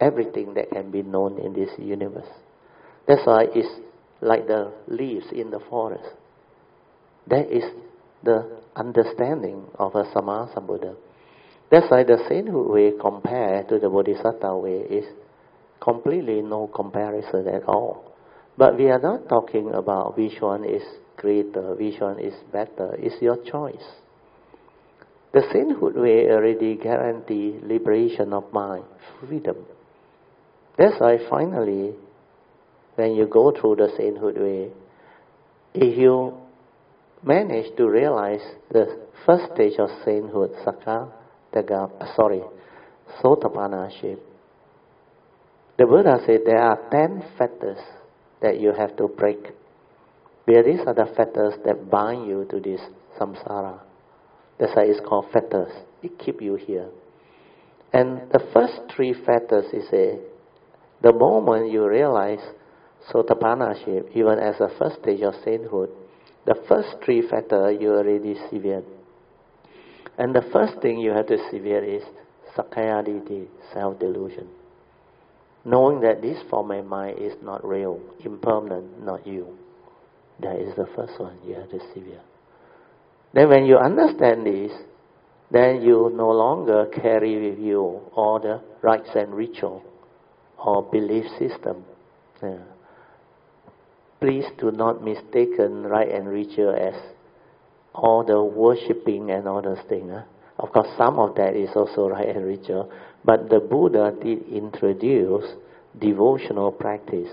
everything that can be known in this universe. That's why it's like the leaves in the forest. That is the understanding of a Sammasambuddha. That's why the sainthood way compared to the Bodhisattva way is completely no comparison at all. But we are not talking about which one is greater, which one is better. It's your choice. The sainthood way already guarantee liberation of mind, freedom. That's why finally, when you go through the sainthood way, if you manage to realize the first stage of sainthood, Sakha, the sorry, Sotapanna the Buddha said there are ten fetters that you have to break. Where these are the fetters that bind you to this samsara. That's why it's called fetters. It keep you here. And the first three fetters is a, the moment you realize sotapanaship, even as a first stage of sainthood, the first three fetters you already severed. And the first thing you have to sever is sakkayaditthi, self-delusion. Knowing that this form of mind is not real, impermanent, not you. That is the first one you have to sever. Then when you understand this, then you no longer carry with you all the rites and ritual or belief system. Yeah. Please do not mistaken rite and ritual as all the worshipping and all those things. Huh? Of course, some of that is also right and ritual, but the Buddha did introduce devotional practice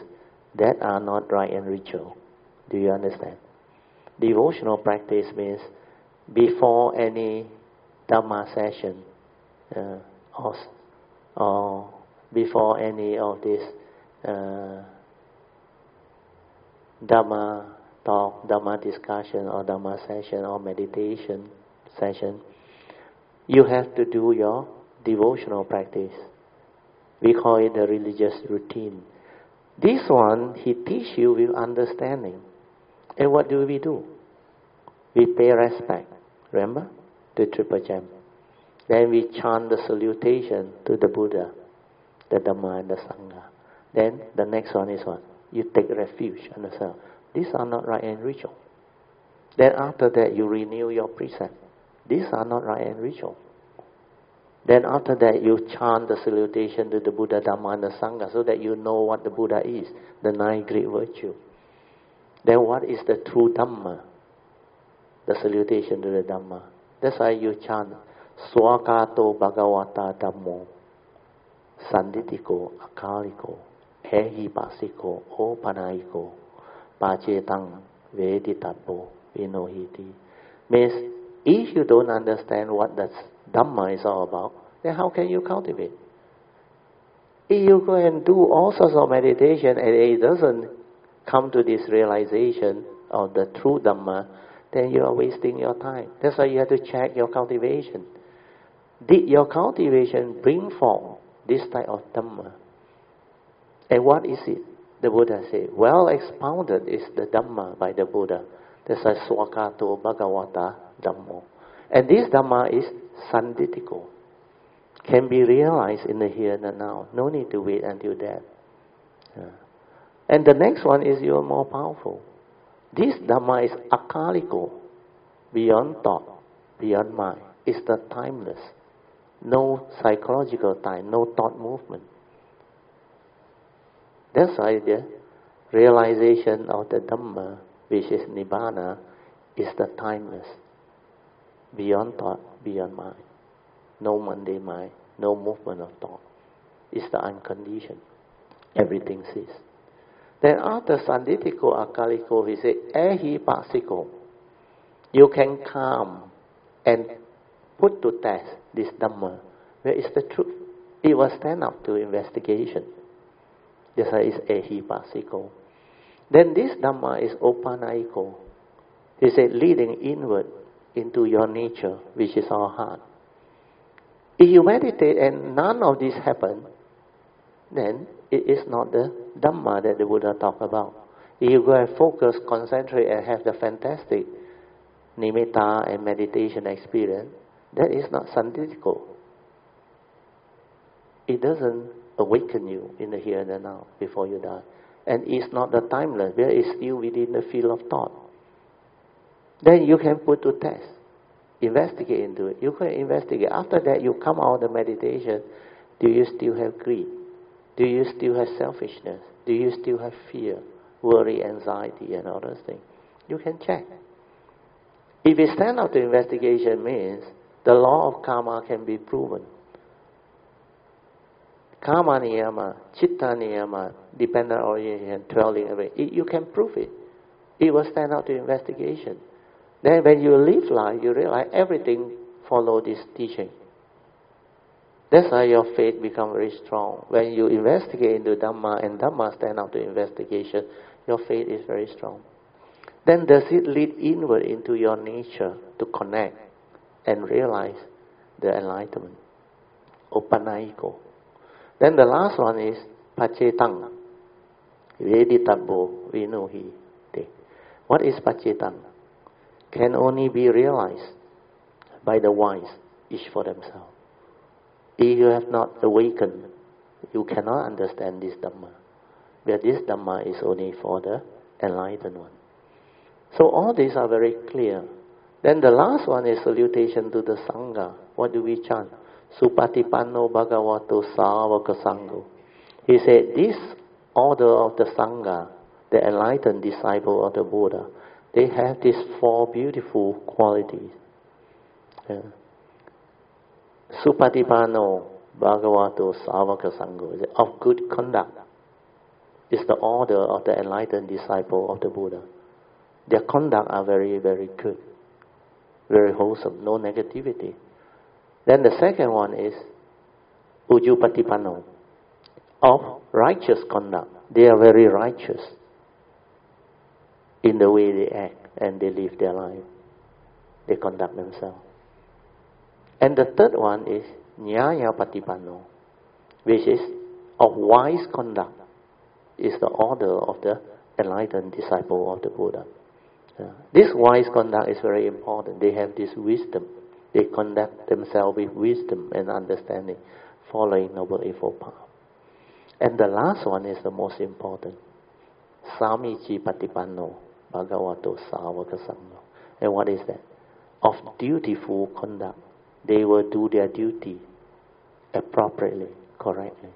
that are not right and ritual. Do you understand? Devotional practice means before any Dhamma session, uh, or, or before any of this uh, Dhamma talk, Dhamma discussion, or Dhamma session, or meditation session, you have to do your devotional practice. We call it the religious routine. This one, he teach you with understanding. And what do we do? We pay respect. Remember? The triple gem. Then we chant the salutation to the Buddha, the Dhamma and the Sangha. Then the next one is what? You take refuge on the. These are not right and ritual. Then after that you renew your precept. These are not right and ritual. Then after that you chant the salutation to the Buddha, Dhamma and the Sangha so that you know what the Buddha is, the nine great virtues. Then what is the true Dhamma? The salutation to the Dhamma. That's why you chant Swakato Bhagavata Dhammo Sanditiko Akaliko Ehipasiko Opanaiko Pacetang Veditapo Vinohiti. Means if you don't understand what the Dhamma is all about, then how can you cultivate? If you go and do all sorts of meditation and it doesn't come to this realization of the true Dhamma, then you are wasting your time. That's why you have to check your cultivation. Did your cultivation bring forth this type of Dhamma? And what is it? The Buddha said, well expounded is the Dhamma by the Buddha. That's why Swakato Bhagavata Dhammo. And this Dhamma is Sanditiko. Can be realized in the here and the now. No need to wait until death. Yeah. And the next one is even more powerful. This Dhamma is akaliko, beyond thought, beyond mind. It's the timeless. No psychological time, no thought movement. That's why the realization of the Dhamma, which is Nibbana, is the timeless, beyond thought, beyond mind. No mundane mind, no movement of thought. It's the unconditioned. Everything ceases. Then after Sanditiko Akaliko, he said, Ehi Pasiko. You can come and put to test this Dhamma. Where is the truth? It will stand up to investigation. This is Ehi Pasiko. Then this Dhamma is Opanaiko. He said, leading inward into your nature, which is our heart. If you meditate and none of this happen, then it is not the Dhamma that the Buddha talked about. If you go and focus, concentrate, and have the fantastic nimitta and meditation experience, that is not sanditico. It doesn't awaken you in the here and the now before you die. And it's not the timeless, where it's still within the field of thought. Then you can put to test, investigate into it. You can investigate. After that, you come out of the meditation. Do you still have greed? Do you still have selfishness? Do you still have fear, worry, anxiety, and all those things? You can check. If it stand up to investigation means the law of karma can be proven. Karma niyama, chitta niyama, dependent origination, dwelling away. You can prove it. It will stand out to investigation. Then when you live life, you realize everything follow this teaching. That's why your faith become very strong. When you investigate into Dhamma and Dhamma stand out to investigation, your faith is very strong. Then does it lead inward into your nature to connect and realize the enlightenment? Opanaiko. Then the last one is Pacetang. Veditabo Vinuhi. What is Pacetang? Can only be realized by the wise, each for themselves. If you have not awakened, you cannot understand this Dhamma. But this Dhamma is only for the enlightened one. So all these are very clear. Then the last one is salutation to the Sangha. What do we chant? Supatipanno Bhagavato Savaka Sangho. He said, this order of the Sangha, the enlightened disciple of the Buddha, they have these four beautiful qualities. Yeah. Supatipanno Bhagavato Savaka Sangho, of good conduct, is the order of the enlightened disciple of the Buddha. Their conduct are very, very good, very wholesome, no negativity. Then the second one is Ujupatipanno, of righteous conduct. They are very righteous in the way they act and they live their life. They conduct themselves. And the third one is Nyaya Patipanno, which is of wise conduct, is the order of the enlightened disciple of the Buddha. Uh, this wise conduct is very important. They have this wisdom. They conduct themselves with wisdom and understanding, following Noble Eightfold Path. And the last one is the most important. Samichi Patipanno Bhagavato Savaka Sangho. And what is that? Of dutiful conduct. They will do their duty appropriately, correctly.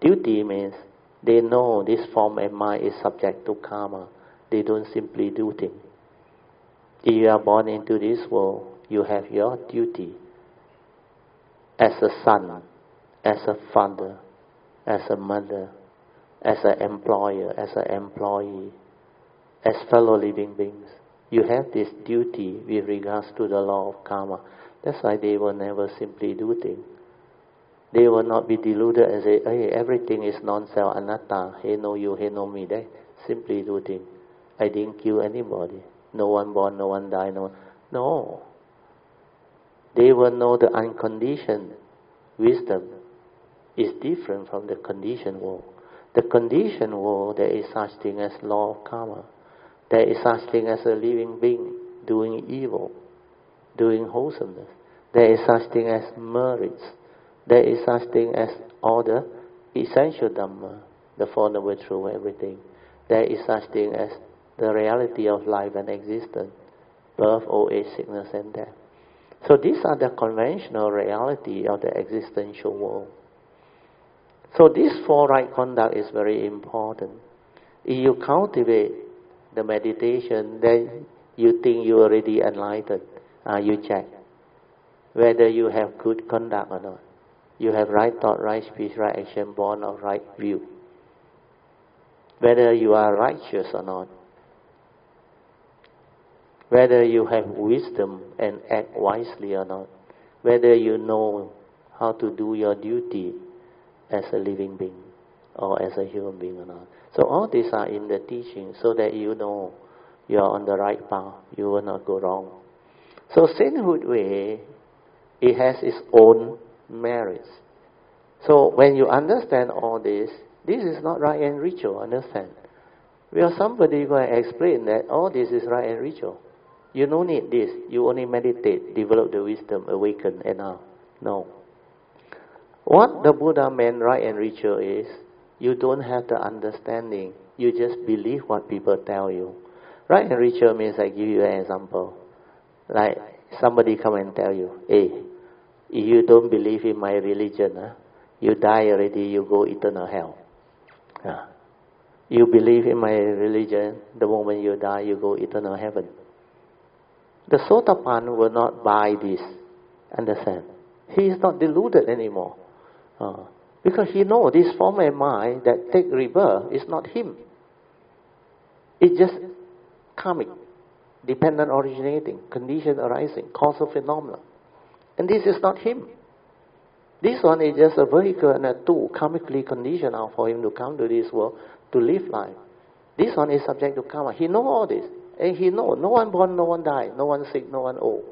Duty means they know this form and mind is subject to karma they don't simply do things. If you are born into this world, you have your duty as a son, as a father, as a mother, as an employer, as an employee, as fellow living beings. You have this duty with regards to the law of karma. That's why they will never simply do things. They will not be deluded and say, hey, everything is non-self, anatta, hey no you, hey no me. They simply do things. I didn't kill anybody. No one born, no one died, no one. No. They will know the unconditioned wisdom is different from the conditioned world. The conditioned world, there is such thing as law of karma. There is such thing as a living being doing evil, doing wholesomeness. There is such thing as merits. There is such thing as all the essential dhamma, the Four Noble Truths, everything. There is such thing as the reality of life and existence, birth, old age, sickness, and death. So these are the conventional reality of the existential world. So this four right conduct is very important. If you cultivate the meditation, then you think you already enlightened. Uh, you check whether you have good conduct or not. You have right thought, right speech, right action, born of right view. Whether you are righteous or not whether you have wisdom and act wisely or not, whether you know how to do your duty as a living being or as a human being or not. So all these are in the teaching so that you know you are on the right path, you will not go wrong. So sainthood way, it has its own merits. So when you understand all this, this is not right and ritual, understand? Well, somebody will explain that all this is right and ritual. You don't need this. You only meditate, develop the wisdom, awaken, and now. No. What the Buddha meant right and ritual is, you don't have the understanding. You just believe what people tell you. Right and ritual means I give you an example. Like somebody come and tell you, hey, if you don't believe in my religion, huh, you die already, you go eternal hell. Uh, you believe in my religion, the moment you die, you go eternal heaven. The Sotapan will not buy this. Understand? He is not deluded anymore. Uh, because he knows this form of mind that take rebirth is not him. It's just karmic, dependent originating, condition arising, causal phenomena. And this is not him. This one is just a vehicle and a tool, karmically conditioned for him to come to this world to live life. This one is subject to karma. He know all this. And he know no one born, no one die, no one sick, no one old,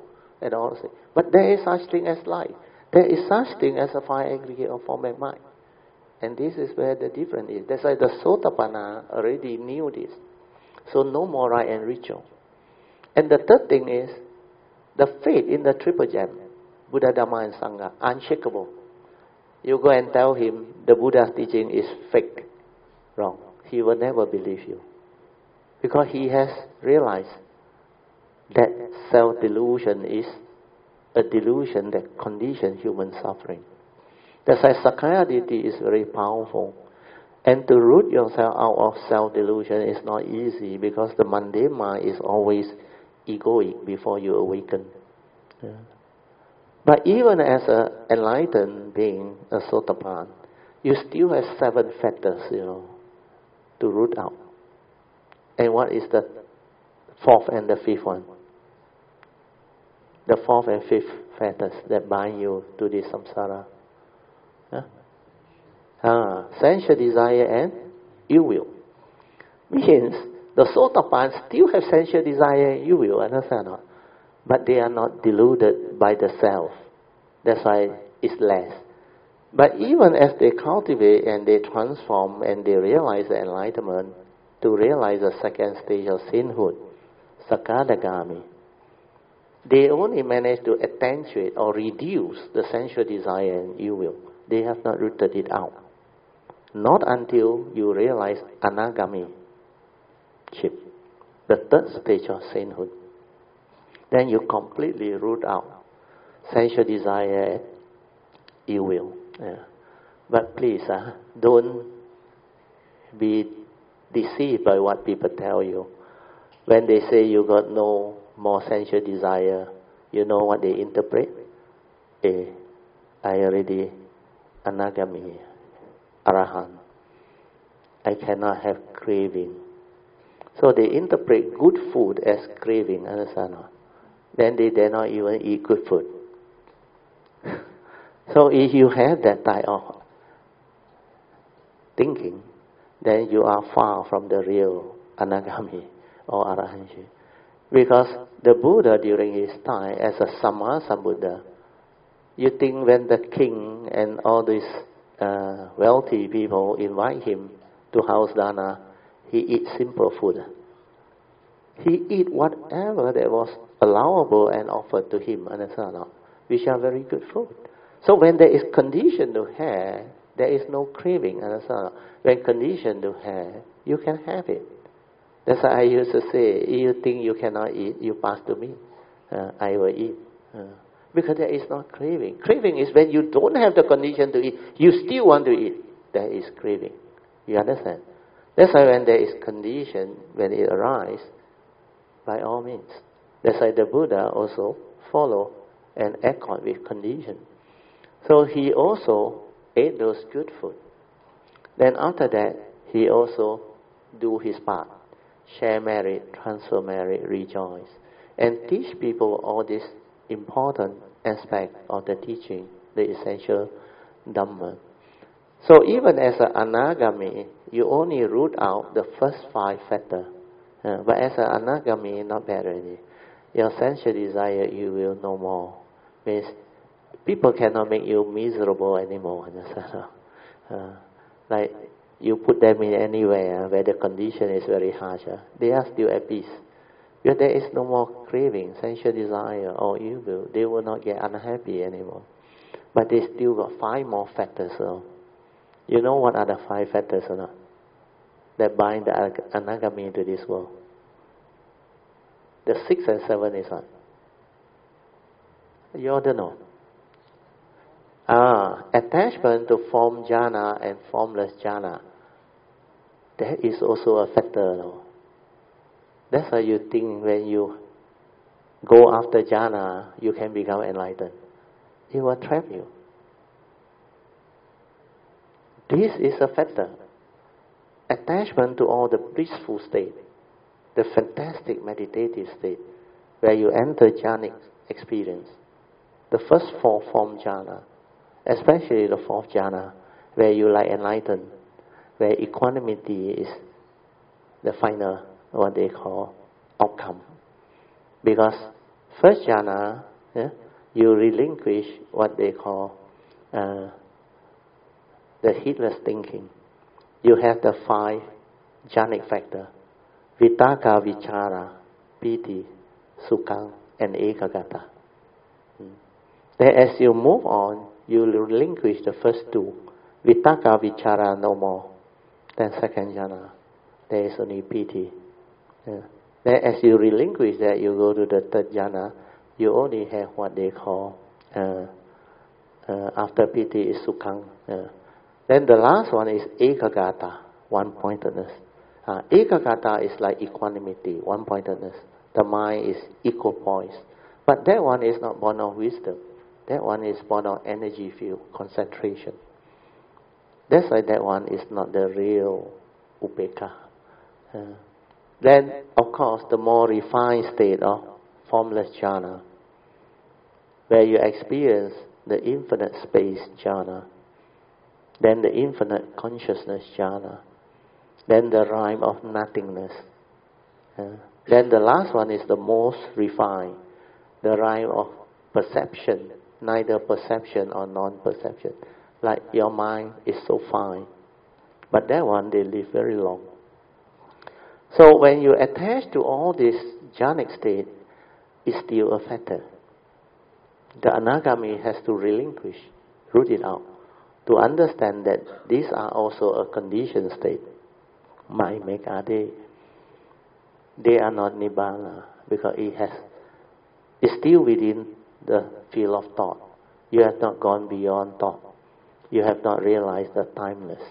and all this. But there is such thing as life. There is such thing as a fire aggregate of form and mind. And this is where the difference is. That's why the Sotapanna already knew this. So no more rite and ritual. And the third thing is the faith in the triple gem, Buddha, Dhamma, and Sangha, unshakable. You go and tell him the Buddha's teaching is fake, wrong. He will never believe you. Because he has realized that self delusion is a delusion that conditions human suffering. That's why Sakkaya Ditthi is very powerful. And to root yourself out of self delusion is not easy because the mundane mind is always egoic before you awaken. Yeah. But even as an enlightened being, a sotapan, you still have seven factors, you know, to root out. And what is the fourth and the fifth one? The fourth and fifth factors that bind you to this samsara. Huh? Ah, sensual desire and ill will. Means the sotapan still have sensual desire and ill will, understand not? but they are not deluded by the self. That's why it's less. But even as they cultivate and they transform and they realize the enlightenment to realize the second stage of sainthood, Sakadagami, they only manage to attenuate or reduce the sensual desire and ill will. They have not rooted it out. Not until you realize anagami chip, the third stage of sainthood then you completely root out sensual desire, ill will. Yeah. But please, uh, don't be deceived by what people tell you. When they say you got no more sensual desire, you know what they interpret? I already anagami, arahant. I cannot have craving. So they interpret good food as craving, understand? then they dare not even eat good food. so if you have that type of thinking, then you are far from the real anagami or arahantship. Because the Buddha during his time as a Sama Sambuddha, you think when the king and all these uh, wealthy people invite him to house dana, he eats simple food. He eat whatever that was allowable and offered to him, understand or not? Which are very good food. So when there is condition to have, there is no craving, understand? When condition to have, you can have it. That's why I used to say, if you think you cannot eat, you pass to me. Uh, I will eat. Uh, because there is no craving. Craving is when you don't have the condition to eat, you still want to eat. There is craving. You understand? That's why when there is condition, when it arises, by all means. That's why the Buddha also follow and accord with condition. So he also ate those good food. Then after that, he also do his part. Share merit, transfer merit, rejoice. And teach people all this important aspect of the teaching, the essential Dhamma. So even as an anagami, you only root out the first five factors. Uh, but as an anagami, not bad already your sensual desire you will no more. Means people cannot make you miserable anymore. Uh, like you put them in anywhere where the condition is very harsh, uh, they are still at peace If there is no more craving, sensual desire, or evil, they will not get unhappy anymore. But they still got five more factors. So you know what are the five factors or not? That bind the anagami to this world. The six and seven is what? You all don't know. Ah, attachment to form jhana and formless jhana. That is also a factor. No? That's why you think when you go after jhana, you can become enlightened. It will trap you. This is a factor. Attachment to all the blissful state, the fantastic meditative state, where you enter jhanic experience. The first four form jhana, especially the fourth jhana, where you like enlightened, where equanimity is the final, what they call outcome. Because first jhana, yeah, you relinquish what they call uh, the heedless thinking. You have the five jhanic factor, vitaka, vichara, piti, sukha, and ekagata. Hmm. Then as you move on, you relinquish the first two, vitaka, vichara, no more. Then second jhana, there is only piti. Yeah. Then as you relinquish that, you go to the third jhana, you only have what they call uh, uh, after piti is sukhang. Uh, then the last one is ekagata, one pointedness. Uh, ekagata is like equanimity, one pointedness. The mind is equal poised. But that one is not born of wisdom. That one is born of energy field, concentration. That's why that one is not the real upekkha. Uh, then, of course, the more refined state of formless jhana, where you experience the infinite space jhana, then the infinite consciousness jhana, then the realm of nothingness. Uh, then the last one is the most refined, the realm of perception, neither perception or non-perception. Like your mind is so fine, but that one they live very long. So when you attach to all this jhanic state, it's still a factor. The anagami has to relinquish, root it out, to understand that these are also a conditioned state. My make are they? They are not nibbana because it has it's still within the field of thought. You have not gone beyond thought. You have not realized the timeless.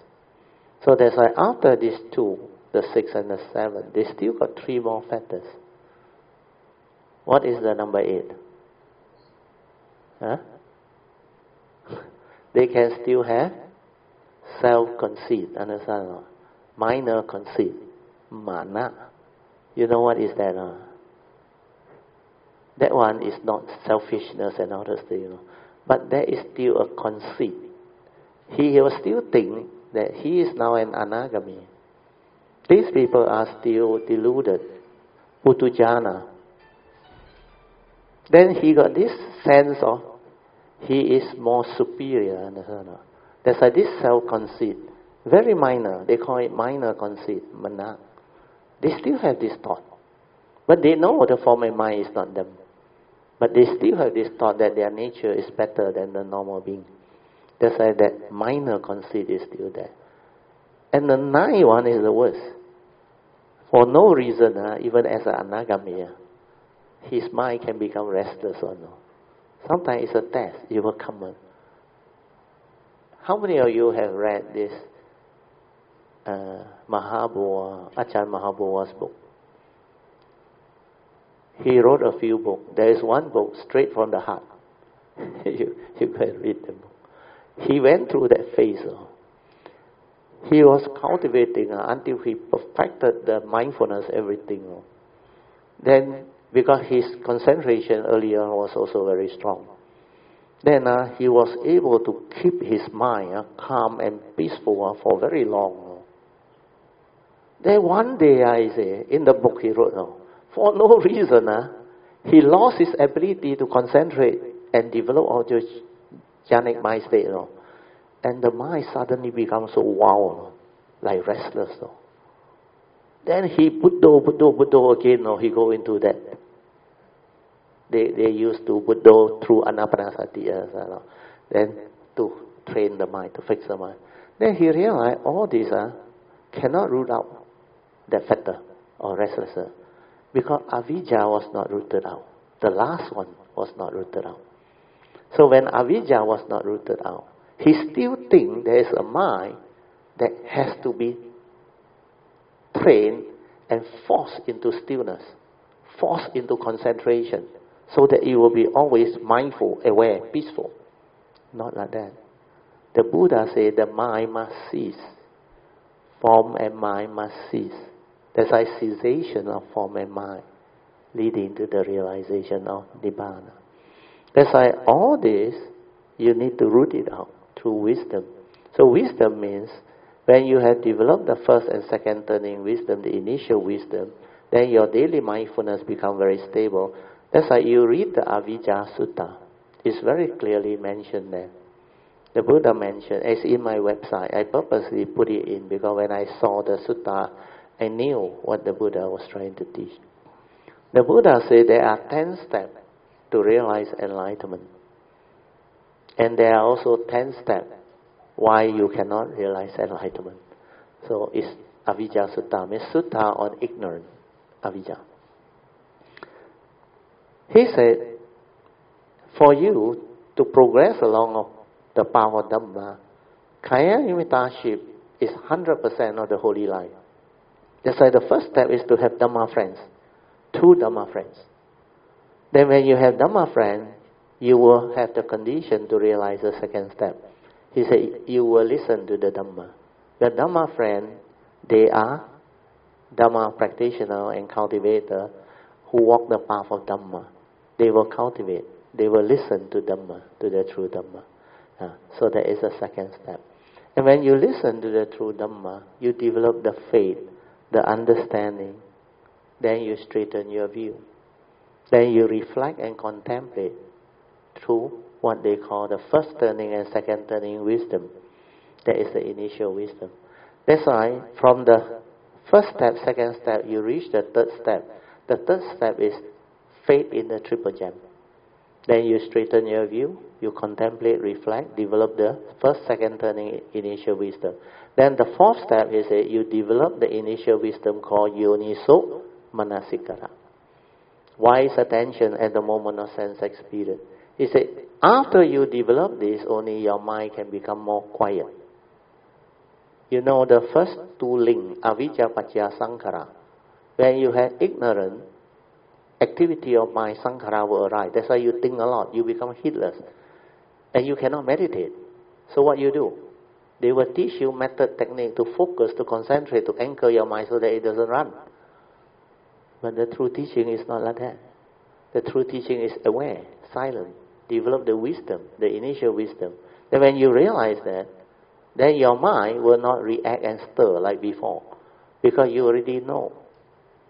So that's why after these two, the six and the seven, they still got three more factors. What is the number eight? Huh? They can still have self-conceit, understand? No? Minor conceit, mana. You know what is that? That one is not selfishness and all you know. But there is still a conceit. He will still think that he is now an anagami. These people are still deluded. Puthujjana. Then he got this sense of he is more superior. That's why this self-conceit, very minor, they call it minor conceit, mana. They still have this thought. But they know the form of mind is not them. But they still have this thought that their nature is better than the normal being. That's why that minor conceit is still there. And the ninth one is the worst. For no reason, uh, even as an anagami, his mind can become restless or no. Sometimes it's a test, it will come on. How many of you have read this uh, Ajahn Maha Bua's book? He wrote a few books. There is one book straight from the heart. you, you can read the book. He went through that phase. Oh. He was cultivating uh, until he perfected the mindfulness, everything. Oh. Then because his concentration earlier was also very strong. Then uh, he was able to keep his mind uh, calm and peaceful uh, for very long. Then one day, I say, in the book he wrote, uh, for no reason, uh, he lost his ability to concentrate and develop jhanic mind state. You know. And the mind suddenly becomes so wild, like restless. You know. Then he Buddha, Buddha, Buddha again, no, he go into that. They, they used to Buddha through Anapanasati, uh, then to train the mind, to fix the mind. Then he realized all these uh, cannot root out that factor or restlessness because avijja was not rooted out. The last one was not rooted out. So when avijja was not rooted out, he still thinks there is a mind that has to be trained and forced into stillness, forced into concentration, so that it will be always mindful, aware, peaceful. Not like that. The Buddha said the mind must cease. Form and mind must cease. There's a cessation of form and mind, leading to the realization of Nibbana. That's why all this, you need to root it out through wisdom. So wisdom means when you have developed the first and second turning wisdom, the initial wisdom, then your daily mindfulness become very stable. That's why you read the Avijja Sutta. It's very clearly mentioned there. The Buddha mentioned, as in my website, I purposely put it in because when I saw the sutta, I knew what the Buddha was trying to teach. The Buddha said there are ten steps to realize enlightenment. And there are also ten steps why you cannot realize enlightenment. So it's Avijja Sutta, means Sutta on ignorance, Avijja. He said, for you to progress along the path of Dhamma, Kalyanamitta is 100% of the holy life. That's why the first step is to have Dhamma friends, two Dhamma friends. Then when you have Dhamma friends, you will have the condition to realize the second step. He said, you will listen to the Dhamma. The Dhamma friend, they are Dhamma practitioner and cultivator who walk the path of Dhamma. They will cultivate. They will listen to Dhamma, to the true Dhamma. So that is the second step. And when you listen to the true Dhamma, you develop the faith, the understanding. Then you straighten your view. Then you reflect and contemplate through what they call the first turning and second turning wisdom. That is the initial wisdom. That's why from the first step, second step, you reach the third step. The third step is faith in the triple gem. Then you straighten your view, you contemplate, reflect, develop the first, second turning initial wisdom. Then the fourth step is that you develop the initial wisdom called yoniso manasikara. Wise attention at the moment of sense experience. He said, after you develop this, only your mind can become more quiet. You know the first two links, avijja paccaya sankhara. When you have ignorance, activity of mind, sankhara will arise. That's why you think a lot. You become heedless. And you cannot meditate. So what you do? They will teach you method technique to focus, to concentrate, to anchor your mind so that it doesn't run. But the true teaching is not like that. The true teaching is aware, silent, develop the wisdom, the initial wisdom. Then when you realize that, then your mind will not react and stir like before. Because you already know.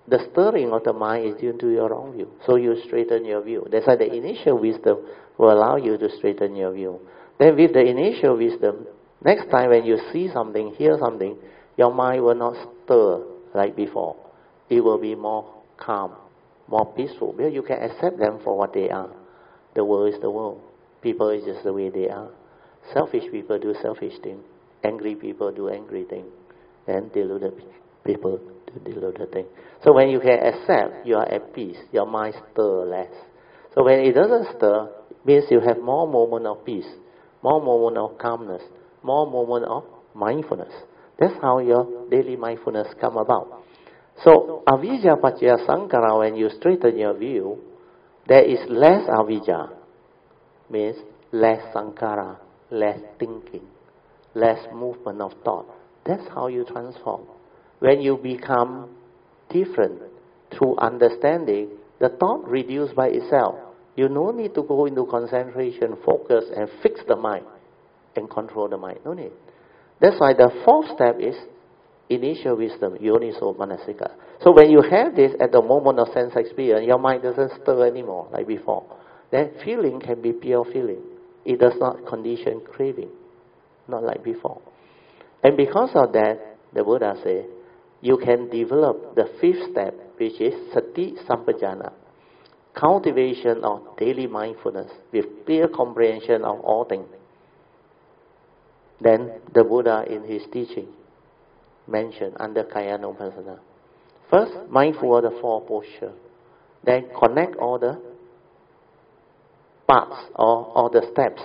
The stirring of the mind is due to your wrong view. So you straighten your view. That's why the initial wisdom will allow you to straighten your view. Then with the initial wisdom, next time when you see something, hear something, your mind will not stir like before. It will be more calm, more peaceful. Because you can accept them for what they are. The world is the world. People is just the way they are. Selfish people do selfish things. Angry people do angry things. And deluded people do deluded things. So when you can accept, you are at peace. Your mind stir less. So when it doesn't stir, means you have more moment of peace, more moment of calmness, more moment of mindfulness. That's how your daily mindfulness come about. So avijja-paccaya-sankhara, when you straighten your view, there is less avijja, means less sankhara, less thinking, less movement of thought. That's how you transform. When you become different through understanding, the thought reduces by itself. You no need to go into concentration, focus, and fix the mind and control the mind. No need. That's why the fourth step is initial wisdom, yoniso manasika. So when you have this at the moment of sense experience, your mind doesn't stir anymore like before. Then feeling can be pure feeling. It does not condition craving, not like before. And because of that, the Buddha said, you can develop the fifth step, which is sati sampajana, cultivation of daily mindfulness with clear comprehension of all things. Then the Buddha in his teaching mentioned under Kaya Kayanupassana. First, mindful of the four posture. Then connect all the parts or all the steps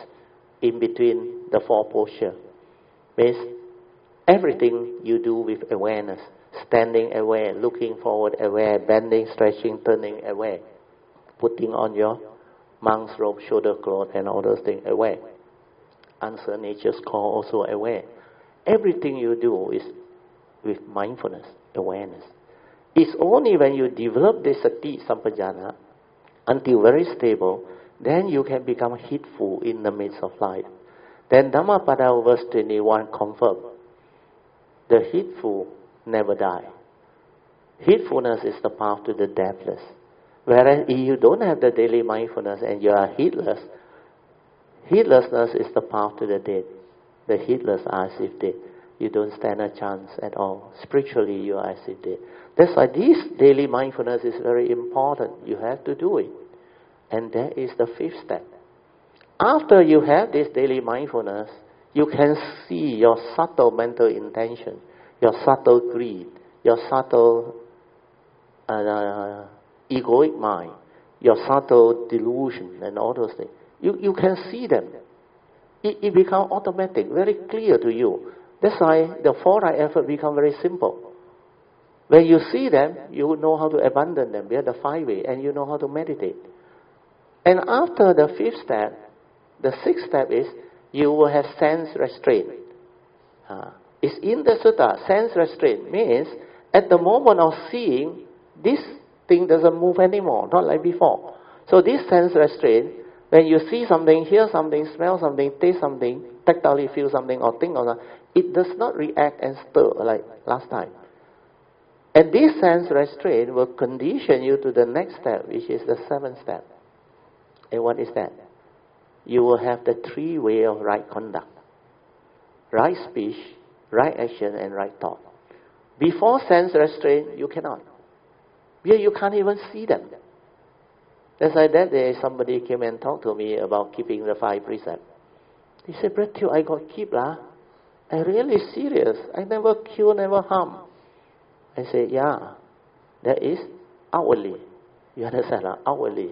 in between the four posture. Means everything you do with awareness. Standing aware, looking forward aware, bending, stretching, turning aware, putting on your monk's robe, shoulder cloth, and all those things aware. Answer nature's call also aware. Everything you do is with mindfulness, awareness. It's only when you develop this sati sampajana until very stable, then you can become heedful in the midst of life. Then Dhammapada verse 21 confirm the heedful never die. Heedfulness is the path to the deathless. Whereas if you don't have the daily mindfulness and you are heedless, heedlessness is the path to the dead. The heedless are as if dead. You don't stand a chance at all. Spiritually, you are as if dead. That's why this daily mindfulness is very important. You have to do it. And that is the fifth step. After you have this daily mindfulness, you can see your subtle mental intention, your subtle greed, your subtle uh, egoic mind, your subtle delusion, and all those things. You, you can see them. It, it becomes automatic, very clear to you. That's why the four right effort become very simple. When you see them, you know how to abandon them. We have the five way, and you know how to meditate. And after the fifth step, the sixth step is you will have sense restraint. Uh, it's in the sutta. Sense restraint means at the moment of seeing, this thing doesn't move anymore, not like before. So this sense restraint, when you see something, hear something, smell something, taste something, tactily feel something or think of something, it does not react and stir like last time. And this sense restraint will condition you to the next step, which is the seventh step. And what is that? You will have the three way of right conduct. Right speech, right action, and right thought. Before sense restraint, you cannot. Here you can't even see them. That's why that day somebody came and talked to me about keeping the five precepts. He said, Brett, I got keep lah. I really serious. I never kill, never harm. I said, yeah, that is outwardly. You understand? Lah? Outwardly.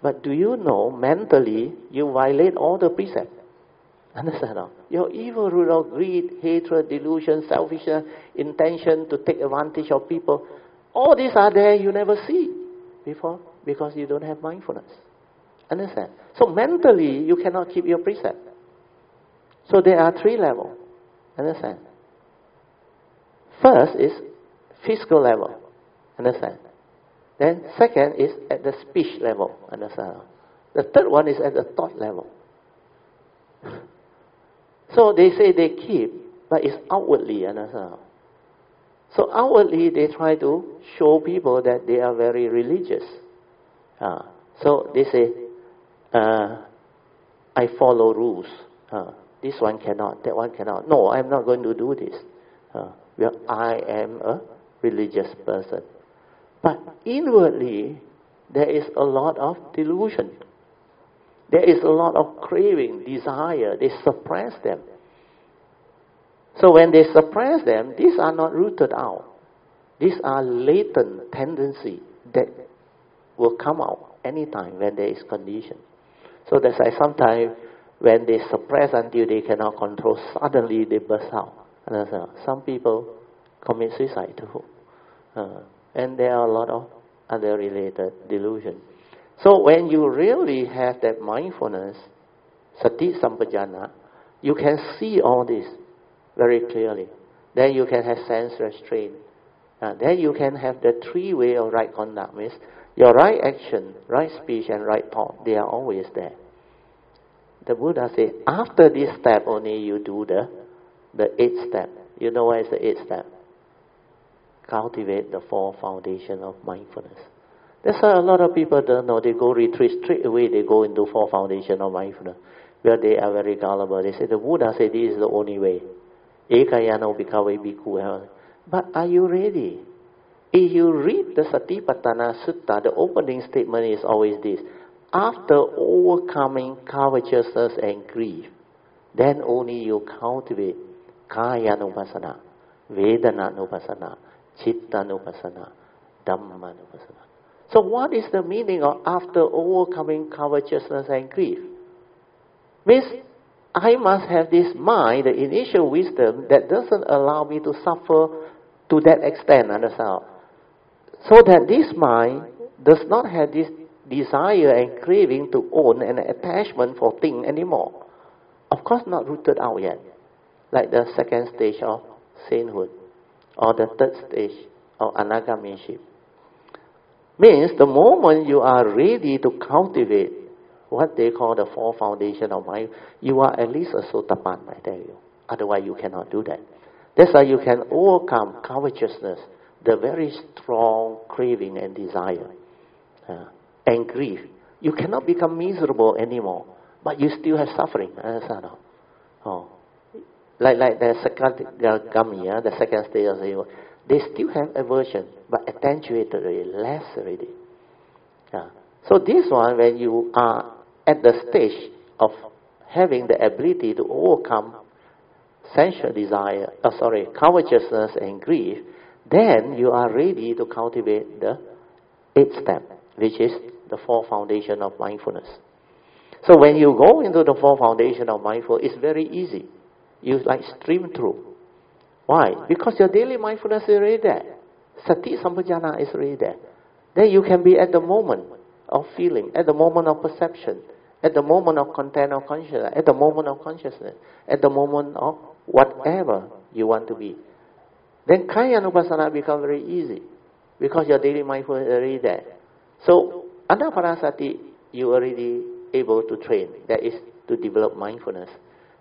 But do you know mentally you violate all the precepts? Understand? Lah? Your evil root of greed, hatred, delusion, selfishness, intention to take advantage of people, all these are there you never see before because you don't have mindfulness. Understand? So mentally you cannot keep your precept. So there are three levels. Understand? First is physical level. Understand? Then second is at the speech level. Understand? The third one is at the thought level. So they say they keep, but it's outwardly. Understand? So outwardly they try to show people that they are very religious. Uh, so they say, uh, I follow rules. Uh, this one cannot, that one cannot. No, I'm not going to do this. Uh, well, I am a religious person. But inwardly, there is a lot of delusion. There is a lot of craving, desire. They suppress them. So when they suppress them, these are not rooted out. These are latent tendency that will come out anytime when there is condition. So that's why sometimes when they suppress until they cannot control, suddenly they burst out. And some people commit suicide too. Uh, and there are a lot of other related delusion. So when you really have that mindfulness, sati sampajana, you can see all this very clearly. Then you can have sense restraint. Uh, then you can have the three way of right conduct. Means your right action, right speech, and right thought. They are always there. The Buddha said, after this step only you do the the eighth step. You know what is the eighth step? Cultivate the four foundation of mindfulness. That's why a lot of people don't know. They go retreat straight away. They go into four foundation of mindfulness, where they are very gullible. They say the Buddha said this is the only way. But are you ready? If you read the Satipatthana Sutta, the opening statement is always this. After overcoming covetousness and grief, then only you cultivate Kayanupassana, Vedananupassana, Chittanupassana, Dhammanupassana. So what is the meaning of after overcoming covetousness and grief? Means I must have this mind, the initial wisdom that doesn't allow me to suffer to that extent, understand? So that this mind does not have this desire and craving to own an attachment for thing anymore. Of course, not rooted out yet, like the second stage of sainthood or the third stage of anagamiship. Means the moment you are ready to cultivate what they call the four foundation of mind, you are at least a sotapan, I tell you. Otherwise, you cannot do that. That's why you can overcome covetousness, the very strong craving and desire, uh, and grief. You cannot become miserable anymore, but you still have suffering. Understand? Oh. Like, like the second, the gummy, yeah, the second stage of the they still have aversion, but attenuated already, less already. Yeah. So this one, when you are at the stage of having the ability to overcome sensual desire, uh, sorry, covetousness and grief, then you are ready to cultivate the eighth step, which is the four foundation of mindfulness. So when you go into the four foundation of mindfulness, it's very easy. You like stream through. Why? Because your daily mindfulness is already there. Sati sampajana is already there. Then you can be at the moment of feeling, at the moment of perception, at the moment of content of consciousness, at the moment of consciousness, at the moment of whatever you want to be. Then Kaya Anupassana becomes very easy because your daily mindfulness is already there. So, Anapanasati, you already able to train. That is to develop mindfulness.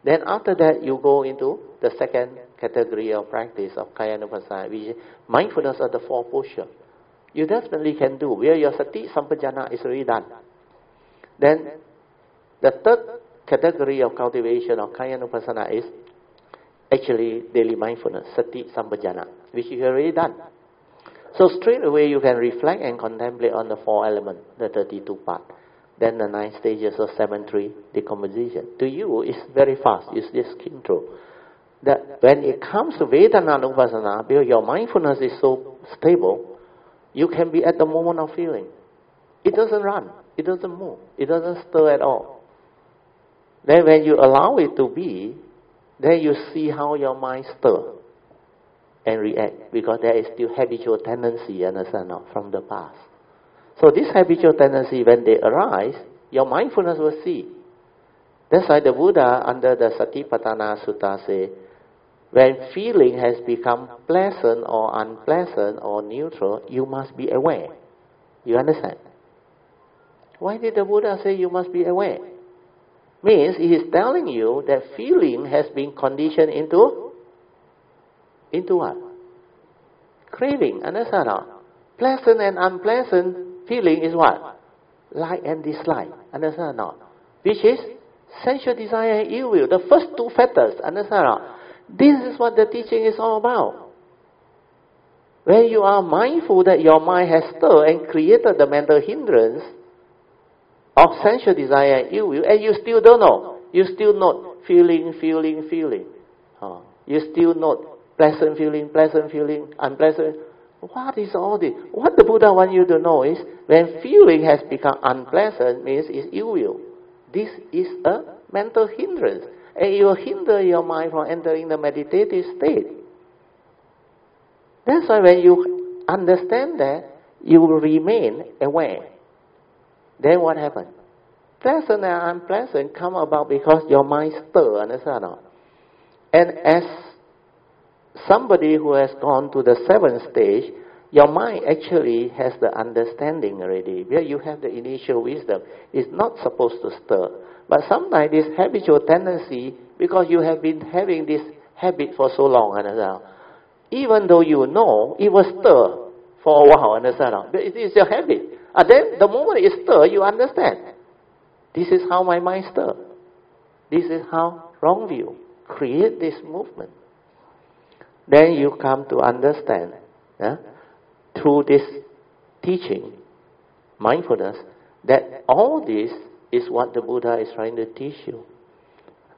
Then after that, you go into the second category of practice of Kaya Anupassana, which is mindfulness of the four posture. You definitely can do where your sati sampajana is already done. Then the third category of cultivation of Kaya Anupassana is actually daily mindfulness, sati sampajana, which you have already done. So straight away you can reflect and contemplate on the four elements, the 32 part. Then the nine stages of cemetery decomposition. To you, it's very fast. It's just skim through. That when it comes to Vedana Upasana, because your mindfulness is so stable, you can be at the moment of feeling. It doesn't run. It doesn't move. It doesn't stir at all. Then when you allow it to be, then you see how your mind stir and react because there is still habitual tendency, understand from the past. So this habitual tendency, when they arise, your mindfulness will see. That's why the Buddha under the Satipatthana Sutta say, when feeling has become pleasant or unpleasant or neutral, you must be aware. You understand? Why did the Buddha say you must be aware? Means he is telling you that feeling has been conditioned into into what? Craving. Or Pleasant and unpleasant feeling is what? Like and dislike. Understand or Which is sensual desire and ill will. The first two factors. Or This is what the teaching is all about. When you are mindful that your mind has stirred and created the mental hindrance, of sensual desire and ill will, and you still don't know. You still not feeling, feeling, feeling. Oh. You still not pleasant feeling, pleasant feeling, unpleasant. What is all this? What the Buddha wants you to know is when feeling has become unpleasant means it's ill will. This is a mental hindrance. And it will hinder your mind from entering the meditative state. That's why when you understand that, you will remain aware. Then what happened? Pleasant and unpleasant come about because your mind stir, understand or And as somebody who has gone to the seventh stage, your mind actually has the understanding already. Where you have the initial wisdom, it's not supposed to stir. But sometimes this habitual tendency, because you have been having this habit for so long, understand? Even though you know, it will stir for a while, understand? It is your habit. And then the moment it stir, you understand. This is how my mind stir. This is how wrong view create this movement. then you come to understand yeah, through this teaching, mindfulness, that all this is what the Buddha is trying to teach you.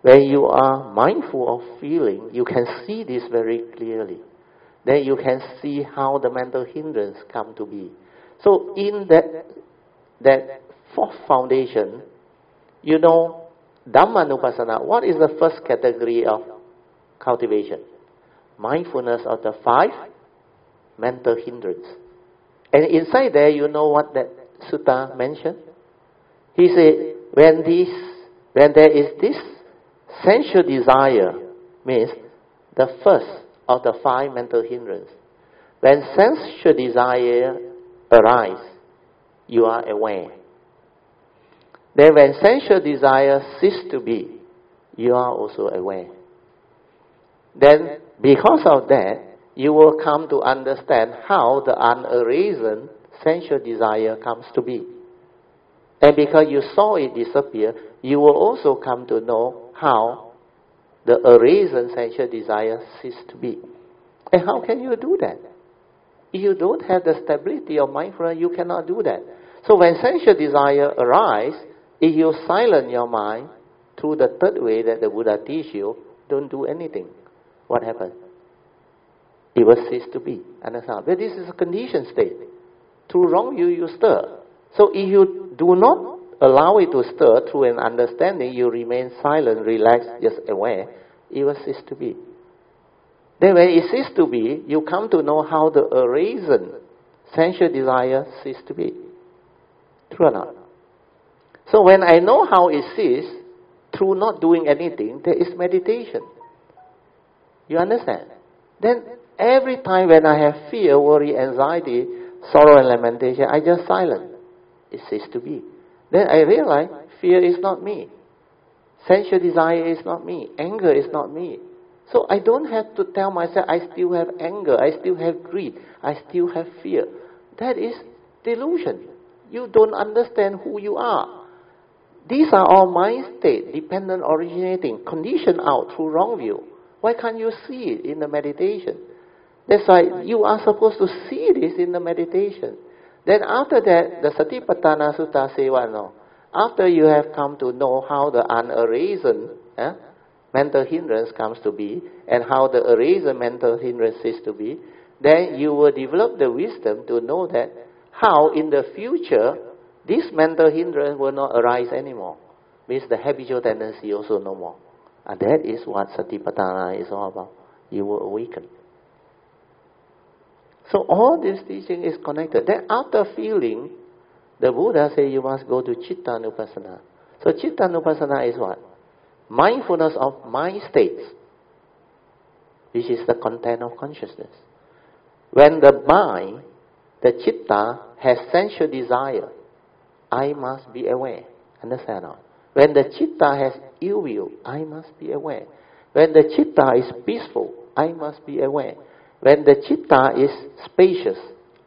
When you are mindful of feeling, you can see this very clearly. Then you can see how the mental hindrance come to be. So in that that fourth foundation, you know, Dhammanupassana, what is the first category of cultivation? Mindfulness of the five mental hindrance. And inside there, you know what that sutta mentioned? He said, when this, when there is this sensual desire, means the first of the five mental hindrance. When sensual desire arise, you are aware. Then when sensual desire cease to be, you are also aware. Then because of that, you will come to understand how the unarisen sensual desire comes to be. And because you saw it disappear, you will also come to know how the arisen sensual desire cease to be. And how can you do that? If you don't have the stability of mindfulness, you cannot do that. So when sensual desire arises, if you silence your mind through the third way that the Buddha teach you, don't do anything. What happens? it will cease to be. Understand? But this is a conditioned state. Through wrong view, you stir. So if you do not allow it to stir through an understanding, you remain silent, relaxed, just aware, it will cease to be. Then when it ceases to be, you come to know how the arisen sensual desire ceases to be. True or not? So when I know how it ceases, through not doing anything, there is meditation. You understand? Then Every time when I have fear, worry, anxiety, sorrow, and lamentation, I just silent. It ceases to be. Then I realize fear is not me. Sensual desire is not me. Anger is not me. So I don't have to tell myself I still have anger, I still have greed, I still have fear. That is delusion. You don't understand who you are. These are all mind state, dependent originating, conditioned out through wrong view. Why can't you see it in the meditation? That's why you are supposed to see this in the meditation. Then after that, the Satipatthana Sutta say what no? After you have come to know how the unarisen eh, mental hindrance comes to be, and how the arisen mental hindrance is to be, then you will develop the wisdom to know that how in the future this mental hindrance will not arise anymore. Means the habitual tendency also no more. And that is what Satipatthana is all about. You will awaken. So all this teaching is connected. Then after feeling, the Buddha said you must go to Chittanupassana. So Chittanupassana is what? Mindfulness of mind states, which is the content of consciousness. When the mind, the Chitta, has sensual desire, I must be aware. Understand now? When the Chitta has ill will, I must be aware. When the Chitta is peaceful, I must be aware. When the chitta is spacious,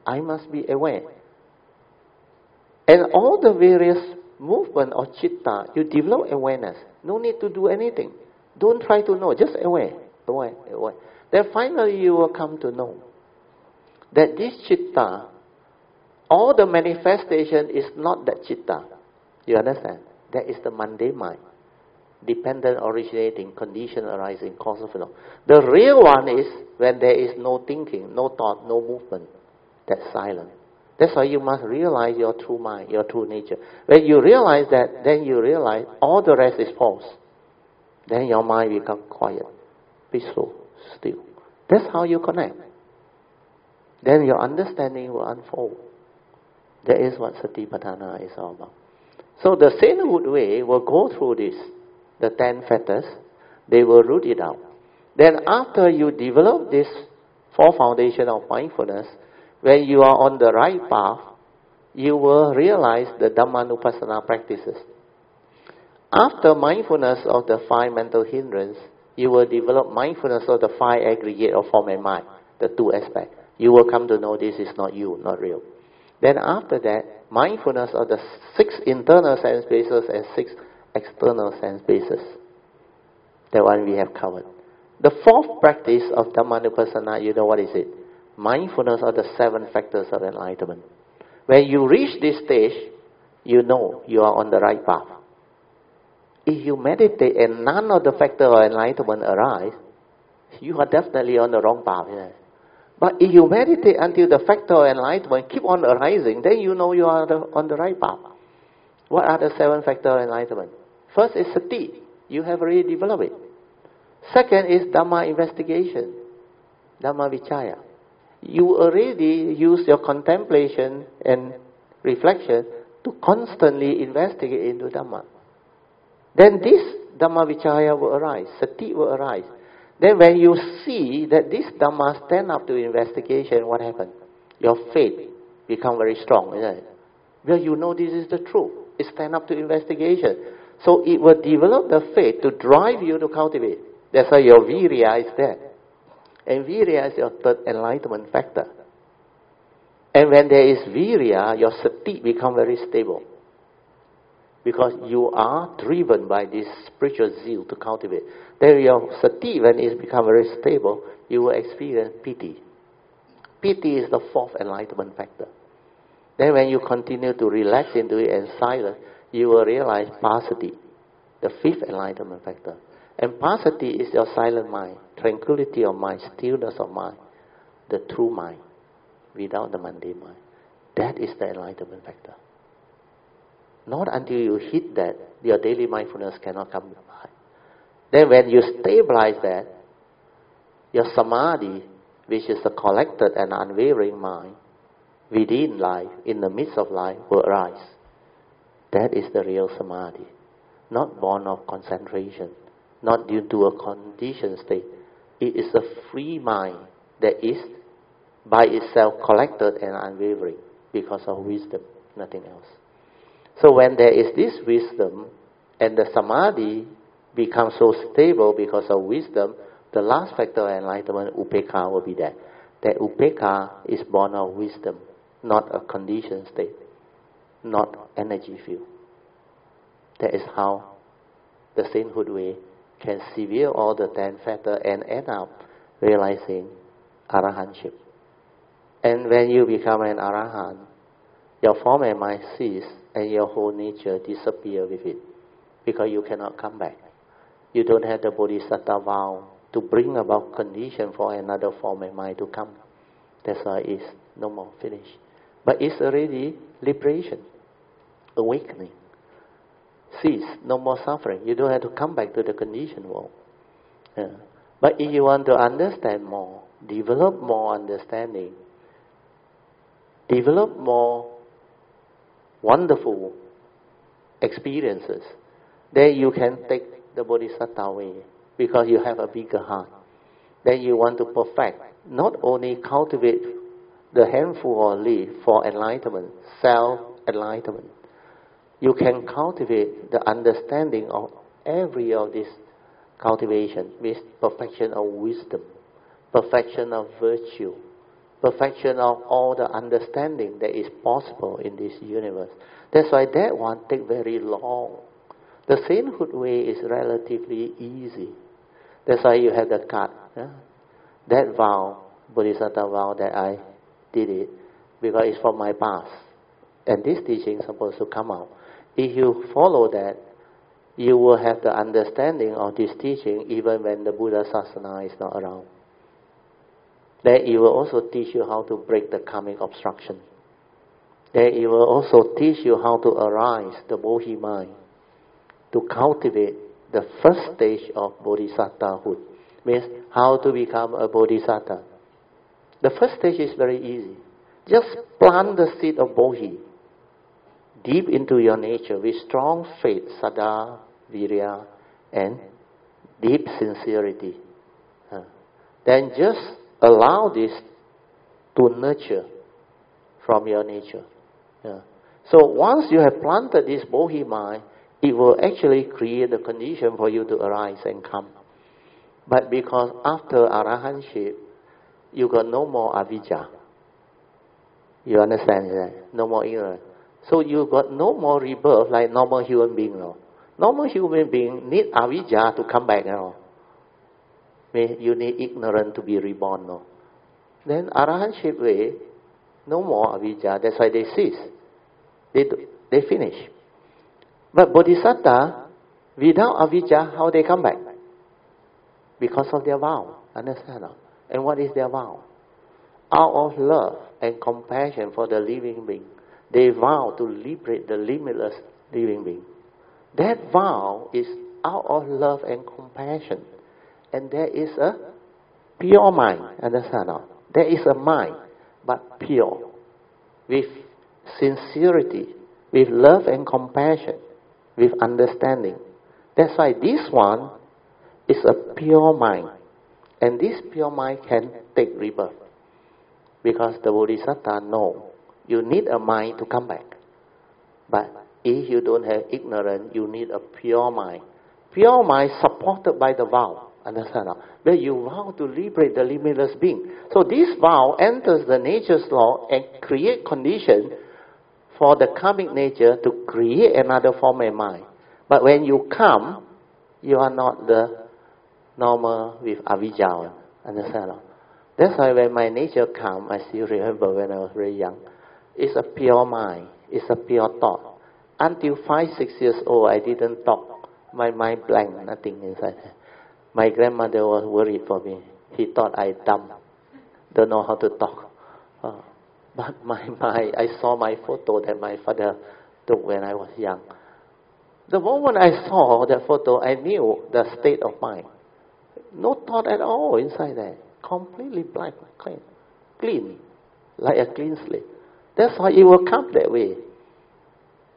I must be aware. And all the various movement of chitta, you develop awareness. No need to do anything. Don't try to know, just aware, aware, aware. Then finally you will come to know that this chitta, all the manifestation is not that chitta. You understand? That is the mundane mind dependent originating, condition arising, cause causal phenomenon. The real one is when there is no thinking, no thought, no movement. That's silent. That's why you must realize your true mind, your true nature. When you realize that, then you realize all the rest is false. Then your mind becomes quiet, peaceful, still. That's how you connect. Then your understanding will unfold. That is what Satipatthana is all about. So the Sainthood way will go through this the ten fetters, they will root it out. Then after you develop this four foundation of mindfulness, when you are on the right path, you will realize the Dhammanupassana practices. After mindfulness of the five mental hindrance, you will develop mindfulness of the five aggregate of form and mind, the two aspects. You will come to know this is not you, not real. Then after that, mindfulness of the six internal sense bases and six external sense bases. That one we have covered. The fourth practice of Dhammanupassana, you know what is it? Mindfulness are the seven factors of enlightenment. When you reach this stage, you know you are on the right path. If you meditate and none of the factors of enlightenment arise, you are definitely on the wrong path. Yeah. But if you meditate until the factor of enlightenment keep on arising, then you know you are the, on the right path. What are the seven factors of enlightenment? First is sati. You have already developed it. Second is Dhamma investigation. Dhamma vichaya. You already use your contemplation and reflection to constantly investigate into Dhamma. Then this Dhamma vichaya will arise, sati will arise. Then when you see that this Dhamma stand up to investigation, what happens? Your faith become very strong, isn't it? Well, you know this is the truth. It stand up to investigation. So it will develop the faith to drive you to cultivate. That's why your virya is there. And virya is your third enlightenment factor. And when there is virya, your sati become very stable. Because you are driven by this spiritual zeal to cultivate. Then your sati, when it become very stable, you will experience piti. Piti is the fourth enlightenment factor. Then when you continue to relax into it and silence, you will realize passaddhi, the fifth enlightenment factor. And passaddhi is your silent mind, tranquility of mind, stillness of mind, the true mind, without the mundane mind. That is the enlightenment factor. Not until you hit that, your daily mindfulness cannot come by. Then when you stabilize that, your samadhi, which is the collected and unwavering mind, within life, in the midst of life, will arise. That is the real samadhi, not born of concentration not due to a conditioned state. It is a free mind that is by itself collected and unwavering because of wisdom, nothing else. So when there is this wisdom and the samadhi becomes so stable because of wisdom, the last factor of enlightenment, upekkha, will be there. That upekkha is born of wisdom, not a conditioned state, not energy field. That is how the sainthood way can severe all the ten factors and end up realizing arahantship. And when you become an arahant, your form and mind cease and your whole nature disappear with it because you cannot come back. You don't have the bodhisattva vow to bring about condition for another form and mind to come. That's why it's no more finished. But it's already liberation, awakening cease, no more suffering. You don't have to come back to the conditioned world. Yeah. But if you want to understand more, develop more understanding, develop more wonderful experiences, then you can take the bodhisattva way because you have a bigger heart. Then you want to perfect, not only cultivate the handful of leaf for enlightenment, self enlightenment, you can cultivate the understanding of every of this cultivation with perfection of wisdom, perfection of virtue, perfection of all the understanding that is possible in this universe. That's why that one take very long. The sainthood way is relatively easy. That's why you have the card. Yeah? That vow, Bodhisattva vow that I did it because it's from my past. And this teaching is supposed to come out. If you follow that, you will have the understanding of this teaching even when the Buddha Sasana is not around. Then it will also teach you how to break the karmic obstruction. Then it will also teach you how to arise the Bodhi mind, to cultivate the first stage of Bodhisattvahood. Means how to become a Bodhisattva. The first stage is very easy. Just plant the seed of Bodhi deep into your nature with strong faith, saddha, virya, and deep sincerity. Then just allow this to nurture from your nature. So once you have planted this bodhi mind, it will actually create the condition for you to arise and come. But because after arahantship, you got no more avijja. You understand that? No more ignorance. So you got no more rebirth like normal human being. No. Normal human being need avijja to come back. Know. you need ignorance to be reborn, no. Then arahantship way, no more avijja, that's why they cease. They, they finish. But bodhisattva, without avijja, how they come back? Because of their vow. Understand? No? And what is their vow? Out of love and compassion for the living being, they vow to liberate the limitless living being. That vow is out of love and compassion. And there is a pure mind. Understand? No? There is a mind, but pure, with sincerity, with love and compassion, with understanding. That's why this one is a pure mind. And this pure mind can take rebirth. Because the Bodhisattva know you need a mind to come back. But if you don't have ignorance, you need a pure mind. Pure mind supported by the vow. Understand? Where you vow to liberate the limitless being. So this vow enters the nature's law and create condition for the karmic nature to create another form of mind. But when you come, you are not the normal with avijja. Understand? That's why when my nature come, I still remember when I was very young. It's a pure mind. It's a pure thought. Until five, six years old, I didn't talk. My mind blank, nothing inside. My grandmother was worried for me. He thought I dumb, don't know how to talk. Uh, but my, my, I saw my photo that my father took when I was young. The moment I saw that photo, I knew the state of mind. No thought at all inside there. Completely blank, clean, clean, like a clean slate. That's why it will come that way.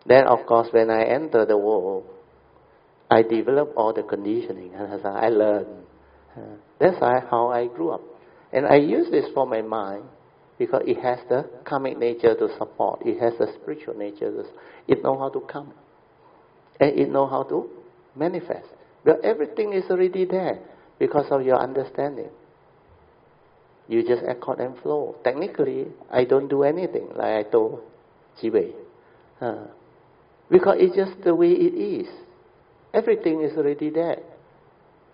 Then, of course, when I enter the world, I develop all the conditioning. And I learn. That's how I grew up. And I use this for my mind because it has the karmic nature to support. It has the spiritual nature. To, it know how to come. And it know how to manifest. But everything is already there because of your understanding. You just accord and flow. Technically, I don't do anything, like I told Jiwei. Uh, because it's just the way it is. Everything is already there.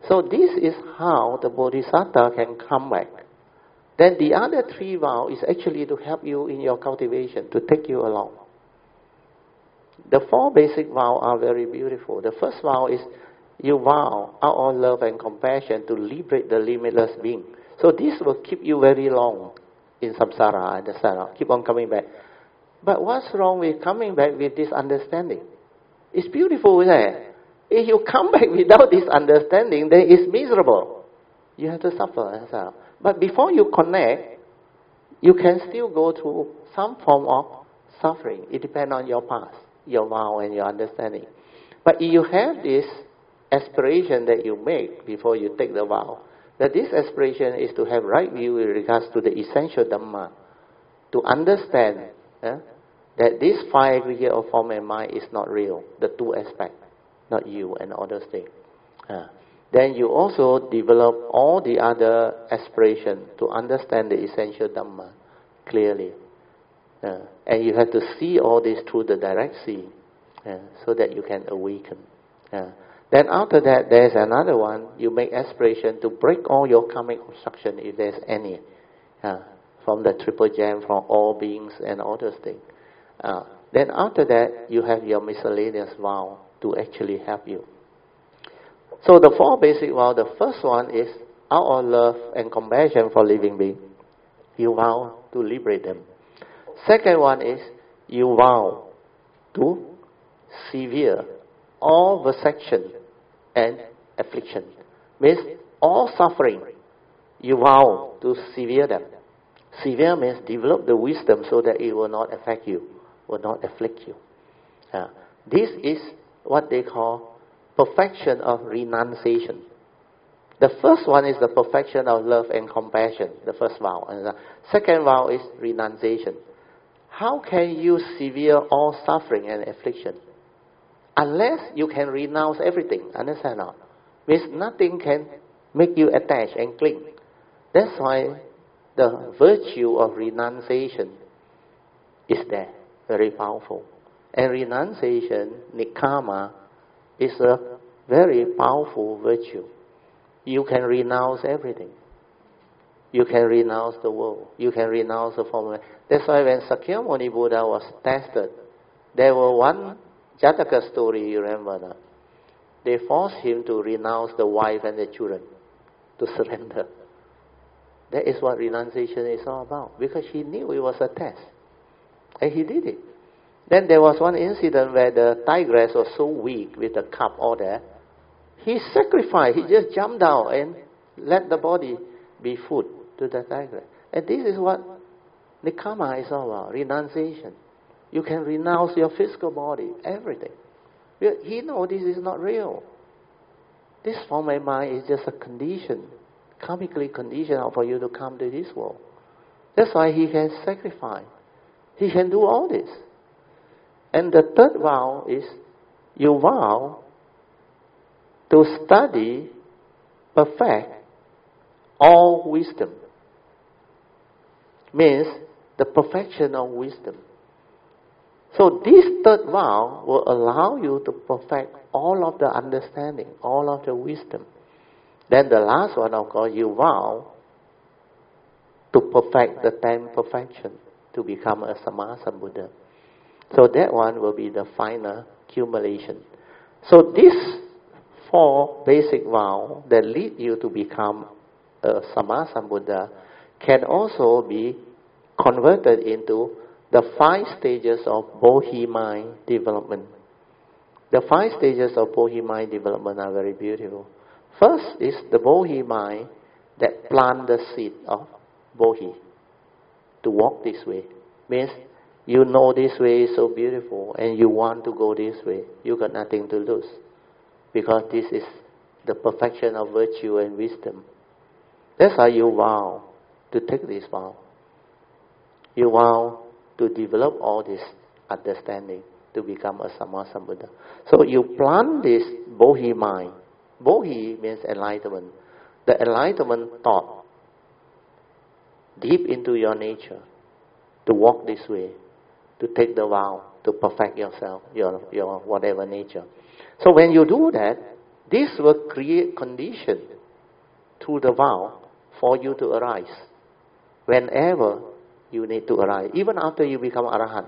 So this is how the Bodhisattva can come back. Then the other three vows is actually to help you in your cultivation, to take you along. The four basic vows are very beautiful. The first vow is you vow out of love and compassion to liberate the limitless being. So this will keep you very long in samsara, understand? Keep on coming back. But what's wrong with coming back with this understanding? It's beautiful, isn't it? If you come back without this understanding, then it's miserable. You have to suffer. But before you connect, you can still go through some form of suffering. It depends on your past, your vow, and your understanding. But if you have this aspiration that you make before you take the vow, that this aspiration is to have right view with regards to the essential Dhamma, to understand eh, that this five aggregate of form and mind is not real, the two aspects not you and other things. Uh, then you also develop all the other aspiration to understand the essential Dhamma clearly. Uh, and you have to see all this through the direct seeing uh, so that you can awaken. Then after that, there's another one. You make aspiration to break all your karmic obstruction if there's any. Uh, from the triple gem, from all beings and all those things. Uh, then after that, you have your miscellaneous vow to actually help you. So the four basic vows, the first one is out of love and compassion for living beings, you vow to liberate them. Second one is you vow to severe all vexation and affliction. Means all suffering, you vow to severe them. Severe means develop the wisdom so that it will not affect you, will not afflict you. Uh, this is what they call perfection of renunciation. The first one is the perfection of love and compassion, the first vow. And the second vow is renunciation. How can you severe all suffering and affliction? Unless you can renounce everything, understand not? Means nothing can make you attach and cling. That's why the virtue of renunciation is there, very powerful. And renunciation, nekkhamma, is a very powerful virtue. you can renounce everything. You can renounce the world. You can renounce the form. That's why when Sakyamuni Buddha was tested, there were one Jataka story, you remember that? They forced him to renounce the wife and the children, to surrender. That is what renunciation is all about, because he knew it was a test. And he did it. Then there was one incident where the tigress was so weak with the cup all there. He sacrificed. He just jumped down and let the body be food to the tigress. And this is what Nekkhamma is all about, renunciation. You can renounce your physical body, everything. He knows this is not real. This form of mind is just a condition, karmically conditioned for you to come to this world. That's why he can sacrifice. He can do all this. And the third vow is you vow to study, perfect all wisdom. Means the perfection of wisdom. So this third vow will allow you to perfect all of the understanding, all of the wisdom. Then the last one, of course, you vow to perfect the ten perfection, to become a Sammasambuddha. So that one will be the final accumulation. So these four basic vows that lead you to become a Sammasambuddha can also be converted into the five stages of Bodhi mind development. The five stages of Bodhi mind development are very beautiful. First is the Bodhi mind that plant the seed of Bodhi to walk this way. Means you know this way is so beautiful and you want to go this way. You got nothing to lose. Because this is the perfection of virtue and wisdom. That's how you vow to take this vow. You vow to develop all this understanding to become a Sammasambuddha. So you plant this Bodhi mind. Bodhi means enlightenment. The enlightenment thought deep into your nature to walk this way to take the vow to perfect yourself, your, your whatever nature. So when you do that, this will create condition through the vow for you to arise. Whenever you need to arise, even after you become arahant,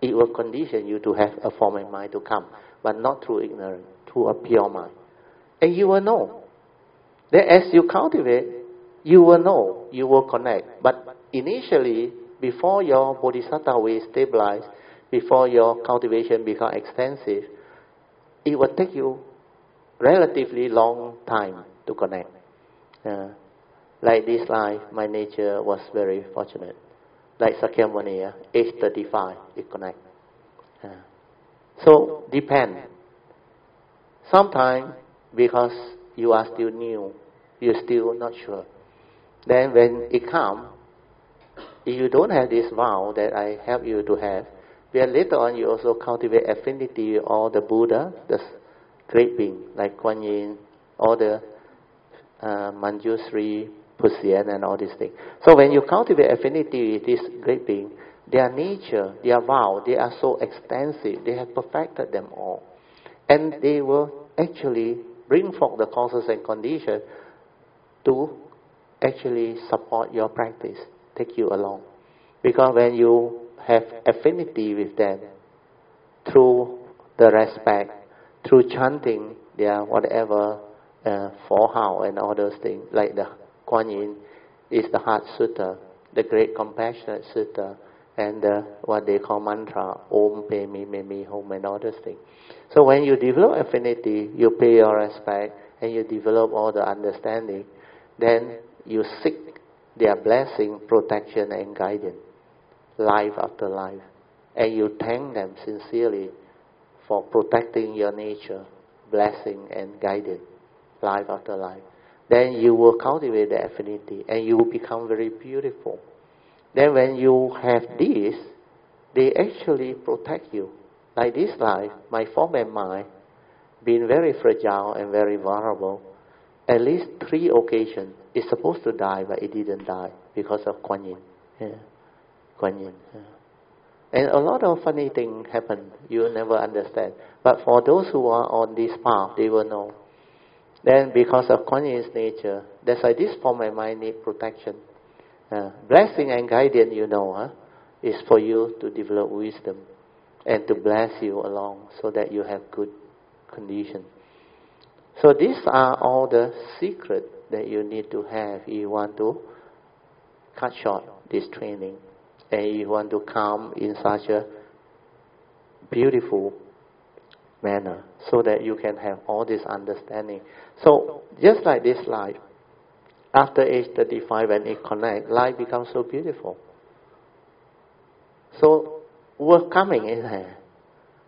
it will condition you to have a form of mind to come, but not through ignorance, through a pure mind. And you will know. Then as you cultivate, you will know, you will connect. But initially, before your bodhisattva will stabilize, before your cultivation become extensive, it will take you relatively long time to connect. Uh, like this life, my nature was very fortunate. Like Sakyamuni, age 35, it connect. So, depend. Sometimes, because you are still new, you're still not sure. Then when it comes, if you don't have this vow that I help you to have, then later on you also cultivate affinity or the Buddha, the great being, like Kuan Yin, or the uh, Manjushri, Puxian, and all these things. So when you cultivate affinity with this great being, their nature, their vow, they are so extensive, they have perfected them all. And they will actually bring forth the causes and conditions to actually support your practice take you along. Because when you have affinity with them, through the respect, through chanting their whatever uh, four how and all those things, like the Kuan Yin is the Heart Sutta, the Great Compassionate Sutta, and what they call mantra, Om, Pe Mi, Me Mi, Home, and all those things. So when you develop affinity, you pay your respect, and you develop all the understanding, then you seek their blessing, protection, and guidance, life after life. And you thank them sincerely for protecting your nature, blessing, and guidance, life after life. Then you will cultivate the affinity and you will become very beautiful. Then when you have this, they actually protect you. Like this life, my form and mind, being very fragile and very vulnerable, at least three occasions it's supposed to die, but it didn't die because of Kuan Yin. Yeah. Kuan Yin. Yeah. And a lot of funny things happen. You will never understand. But for those who are on this path, they will know. Then because of conscious nature, that's why this form of mind need protection. Uh, blessing and guidance, you know, huh, is for you to develop wisdom and to bless you along so that you have good condition. So these are all the secret that you need to have if you want to cut short this training and you want to come in such a beautiful manner so that you can have all this understanding. So just like this life, after age 35 when it connects, life becomes so beautiful. So work coming in here.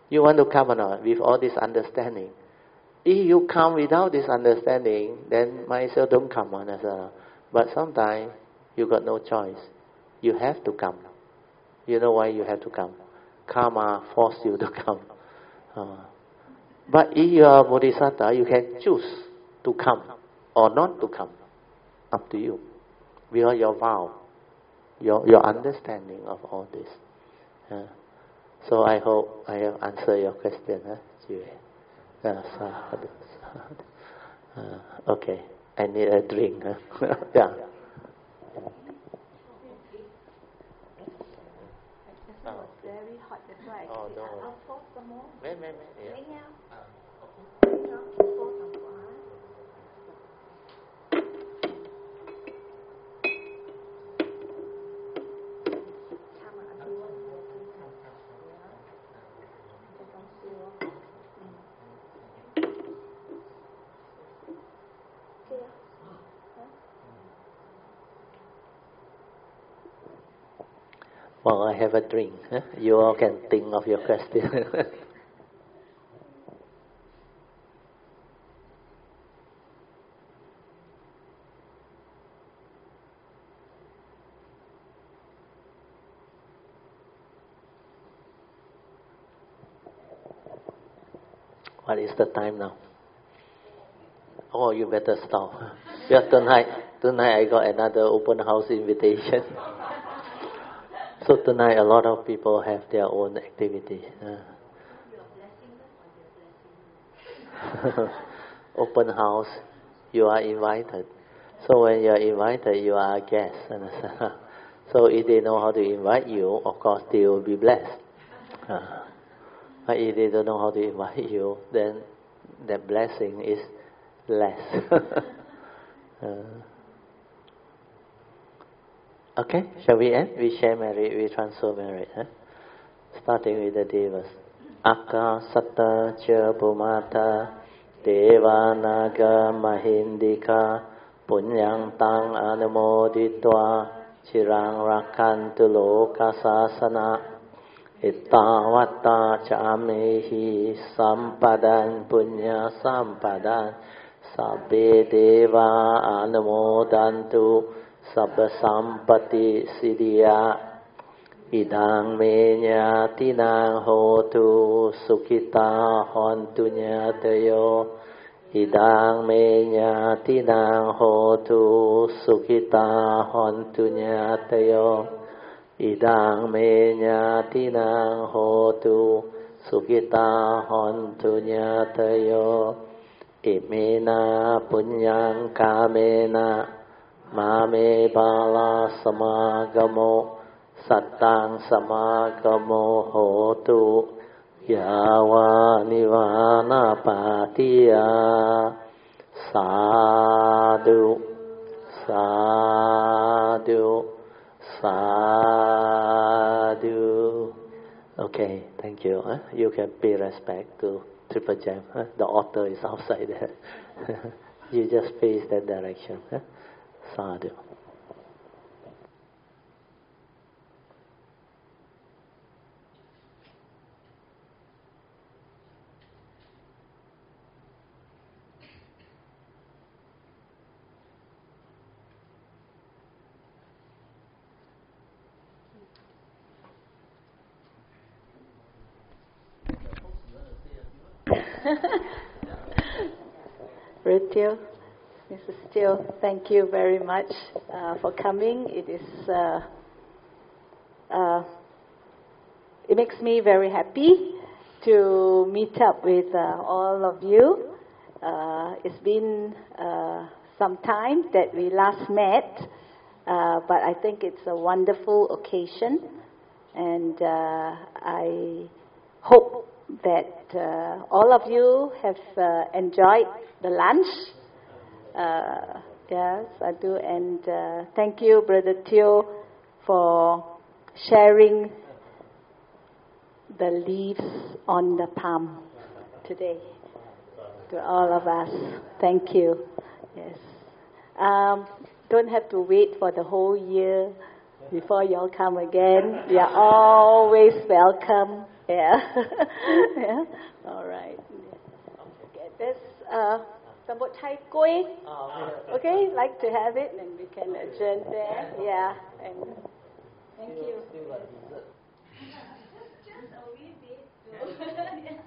You want to come or not with all this understanding. If you come without this understanding, then myself don't come on as well. But sometimes you got no choice. You have to come. You know why you have to come? Karma force you to come. Uh, but if you are bodhisattva, you can choose to come or not to come. Up to you. Because your vow, your, your understanding of all this. Uh, so I hope I have answered your question, huh, uh, uh, okay, I need a drink. Huh? yeah. Oh no. Wait, wait, wait. Yeah. Have a drink. Huh? You all can think of your question. what is the time now? Oh, you better stop. Yeah, tonight, tonight I got another open house invitation. So tonight a lot of people have their own activity. Uh. Open house, you are invited. So when you are invited, you are a guest. so if they know how to invite you, of course they will be blessed. Uh. But if they don't know how to invite you, then that blessing is less. uh. Okay, shall we end? We share merit, we transfer merit. Huh? Starting with the devas. Akka satta cha bhumata devanaga mahindika punyang tang anumoditva chirang rakantu lokasasana ittavatta chamehi sampadan punya sampadan sabbe deva anumodantu สัพสัมปติสิริยะอิดังเมญาตินางโหตุสุขิตาหอนตุญาตโยอิดังเมญาตินางโหตุสุขิตาหอนตุญาตโยอิดังเมญาตินางโหตุสุขิตาหอนตุญาตโยอิเมนาปุญญังกาเมนะ มาเมบาลาสมากโม สัตตังสมากโมโหตุยาวานิวานาปาติยา สาธุ สาธุ สาธุ Okay, thank you. Huh? You can pay respect to Triple Jam. Huh? The author is outside there. you just face that direction. Huh? Sadhu. Ritual. Mrs. Steele, thank you very much uh, for coming. It is uh, uh, it makes me very happy to meet up with uh, all of you. Uh, it's been uh, some time that we last met, but I think it's a wonderful occasion, and I hope that all of you have enjoyed the lunch. Yes, I do, and thank you, Brother Teoh, for sharing the leaves on the palm today to all of us. Thank you. Yes. Um, don't have to wait for the whole year before y'all come again. You are always welcome. Yeah. yeah. All right. Okay. This uh, Sambot Chai Koi. Okay, like to have it, and we can adjourn there. Yeah. And thank you. Just a wee bit.